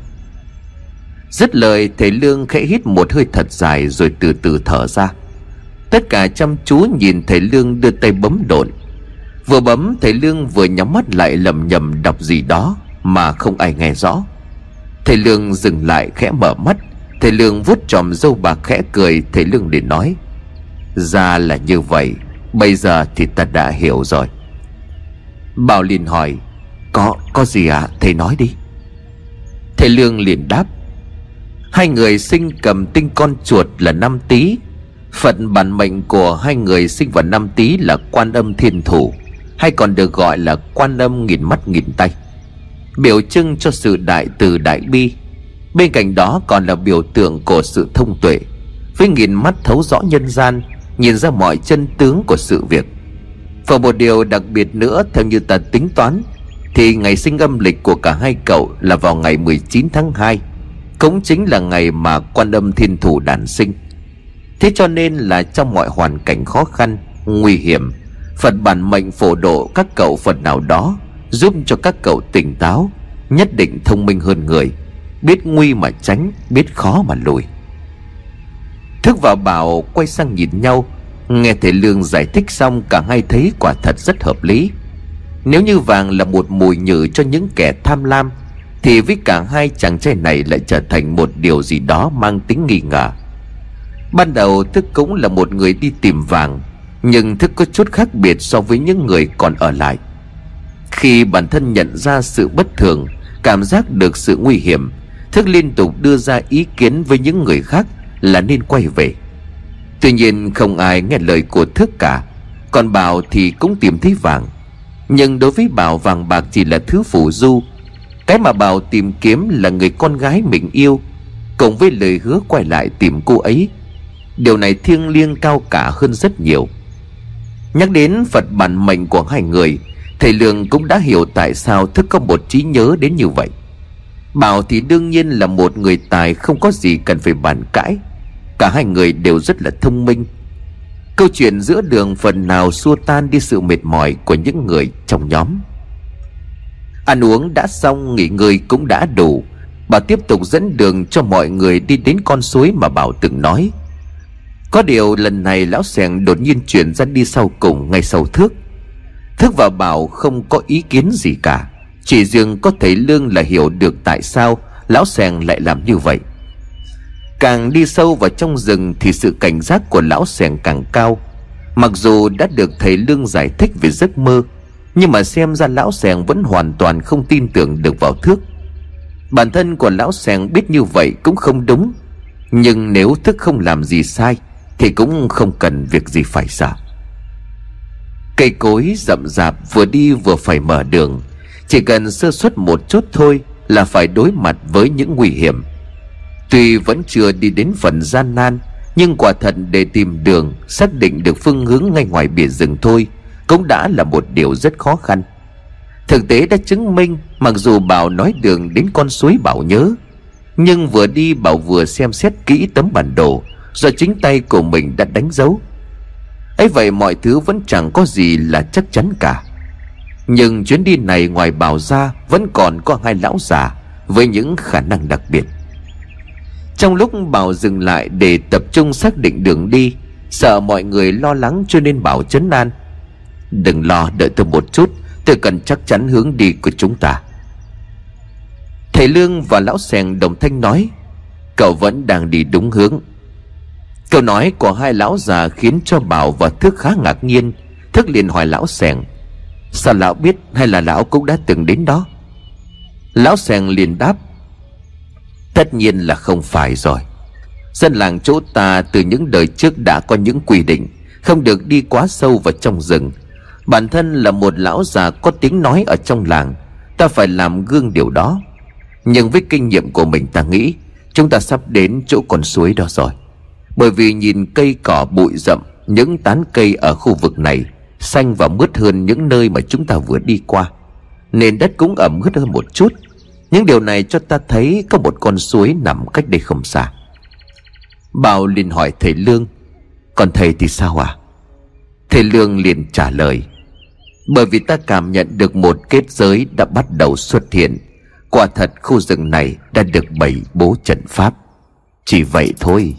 Dứt lời, thầy Lương khẽ hít một hơi thật dài Rồi từ từ thở ra. Tất cả chăm chú nhìn thầy Lương đưa tay bấm độn. Vừa bấm, thầy Lương vừa nhắm mắt lại lầm nhầm đọc gì đó Mà không ai nghe rõ. Thầy Lương dừng lại khẽ mở mắt. Thầy Lương vuốt tròm dâu bạc khẽ cười, Thầy Lương để nói, Ra là như vậy, Bây giờ thì ta đã hiểu rồi. Bảo liền hỏi Có, có gì ạ? À? thầy nói đi. Thầy Lương liền đáp Hai người sinh cầm tinh con chuột là năm tý. Phận bản mệnh của hai người sinh vào năm tý là quan âm thiên thủ Hay còn được gọi là quan âm nghìn mắt nghìn tay. Biểu trưng cho sự đại từ đại bi. Bên cạnh đó còn là biểu tượng của sự thông tuệ Với nghìn mắt thấu rõ nhân gian Nhìn ra mọi chân tướng của sự việc. Và một điều đặc biệt nữa theo như ta tính toán Thì ngày sinh âm lịch của cả hai cậu là vào ngày 19 tháng 2 Cũng chính là ngày mà quan âm thiên thủ đản sinh. Thế cho nên là trong mọi hoàn cảnh khó khăn, nguy hiểm Phật bản mệnh phổ độ các cậu phần nào đó Giúp cho các cậu tỉnh táo Nhất định thông minh hơn người Biết nguy mà tránh Biết khó mà lùi. Thức và Bảo quay sang nhìn nhau Nghe thầy Lương giải thích xong Cả hai thấy quả thật rất hợp lý. Nếu như vàng là một mùi nhử cho những kẻ tham lam, Thì với cả hai chàng trai này lại trở thành một điều gì đó mang tính nghi ngờ. Ban đầu Thức cũng là một người đi tìm vàng, Nhưng Thức có chút khác biệt so với những người còn ở lại. Khi bản thân nhận ra sự bất thường, Cảm giác được sự nguy hiểm, Thức liên tục đưa ra ý kiến với những người khác là nên quay về. Tuy nhiên không ai nghe lời của Thức cả. Còn Bảo thì cũng tìm thấy vàng. Nhưng đối với Bảo, vàng bạc chỉ là thứ phù du. Cái mà Bảo tìm kiếm là người con gái mình yêu. Cộng với lời hứa quay lại tìm cô ấy. Điều này thiêng liêng cao cả hơn rất nhiều. Nhắc đến Phật bản mệnh của hai người, Thầy Lương cũng đã hiểu tại sao Thức có một trí nhớ đến như vậy. Bảo thì đương nhiên là một người tài Không có gì cần phải bàn cãi. Cả hai người đều rất là thông minh. Câu chuyện giữa đường phần nào xua tan đi sự mệt mỏi của những người trong nhóm. Ăn uống đã xong, nghỉ ngơi cũng đã đủ. Bà tiếp tục dẫn đường cho mọi người đi đến con suối mà Bảo từng nói. Có điều lần này lão sèng đột nhiên chuyển ra đi sau cùng ngay sau thước. Thức và Bảo không có ý kiến gì cả, Chỉ riêng có thầy Lương là hiểu được tại sao Lão Sèng lại làm như vậy. Càng đi sâu vào trong rừng Thì sự cảnh giác của lão sẻng càng cao. Mặc dù đã được thầy Lương giải thích về giấc mơ, Nhưng mà xem ra lão sẻng vẫn hoàn toàn không tin tưởng được vào thước. Bản thân của lão sẻng biết như vậy cũng không đúng, Nhưng nếu thức không làm gì sai Thì cũng không cần việc gì phải sợ. Cây cối rậm rạp vừa đi vừa phải mở đường, Chỉ cần sơ suất một chút thôi Là phải đối mặt với những nguy hiểm. Tuy vẫn chưa đi đến phần gian nan, Nhưng quả thật để tìm đường, Xác định được phương hướng ngay ngoài biển rừng thôi, Cũng đã là một điều rất khó khăn. Thực tế đã chứng minh, Mặc dù Bảo nói đường đến con suối Bảo nhớ, Nhưng vừa đi Bảo vừa xem xét kỹ tấm bản đồ, Do chính tay của mình đã đánh dấu. Ấy vậy mọi thứ vẫn chẳng có gì là chắc chắn cả. Nhưng chuyến đi này ngoài bảo ra vẫn còn có hai lão già với những khả năng đặc biệt trong lúc bảo dừng lại để tập trung xác định đường đi, sợ mọi người lo lắng cho nên bảo chấn an. Đừng lo, đợi tôi một chút, tôi cần chắc chắn hướng đi của chúng ta. Thầy lương và lão sèng đồng thanh nói, cậu vẫn đang đi đúng hướng. Câu nói của hai lão già khiến cho Bảo và Thức khá ngạc nhiên. Thức liền hỏi lão sèng Sao lão biết hay là lão cũng đã từng đến đó? Lão sèng liền đáp Tất nhiên là không phải rồi. Dân làng chỗ ta từ những đời trước đã có những quy định, Không được đi quá sâu vào trong rừng. Bản thân là một lão già có tiếng nói ở trong làng, Ta phải làm gương điều đó. Nhưng với kinh nghiệm của mình ta nghĩ, Chúng ta sắp đến chỗ con suối đó rồi. Bởi vì nhìn cây cỏ bụi rậm, Những tán cây ở khu vực này Xanh và mướt hơn những nơi mà chúng ta vừa đi qua Nền đất cũng ẩm ướt hơn một chút. Những điều này cho ta thấy Có một con suối nằm cách đây không xa. Bảo liền hỏi thầy Lương, Còn thầy thì sao à Thầy Lương liền trả lời, Bởi vì ta cảm nhận được một kết giới đã bắt đầu xuất hiện. Quả thật khu rừng này đã được bày bố trận pháp. Chỉ vậy thôi.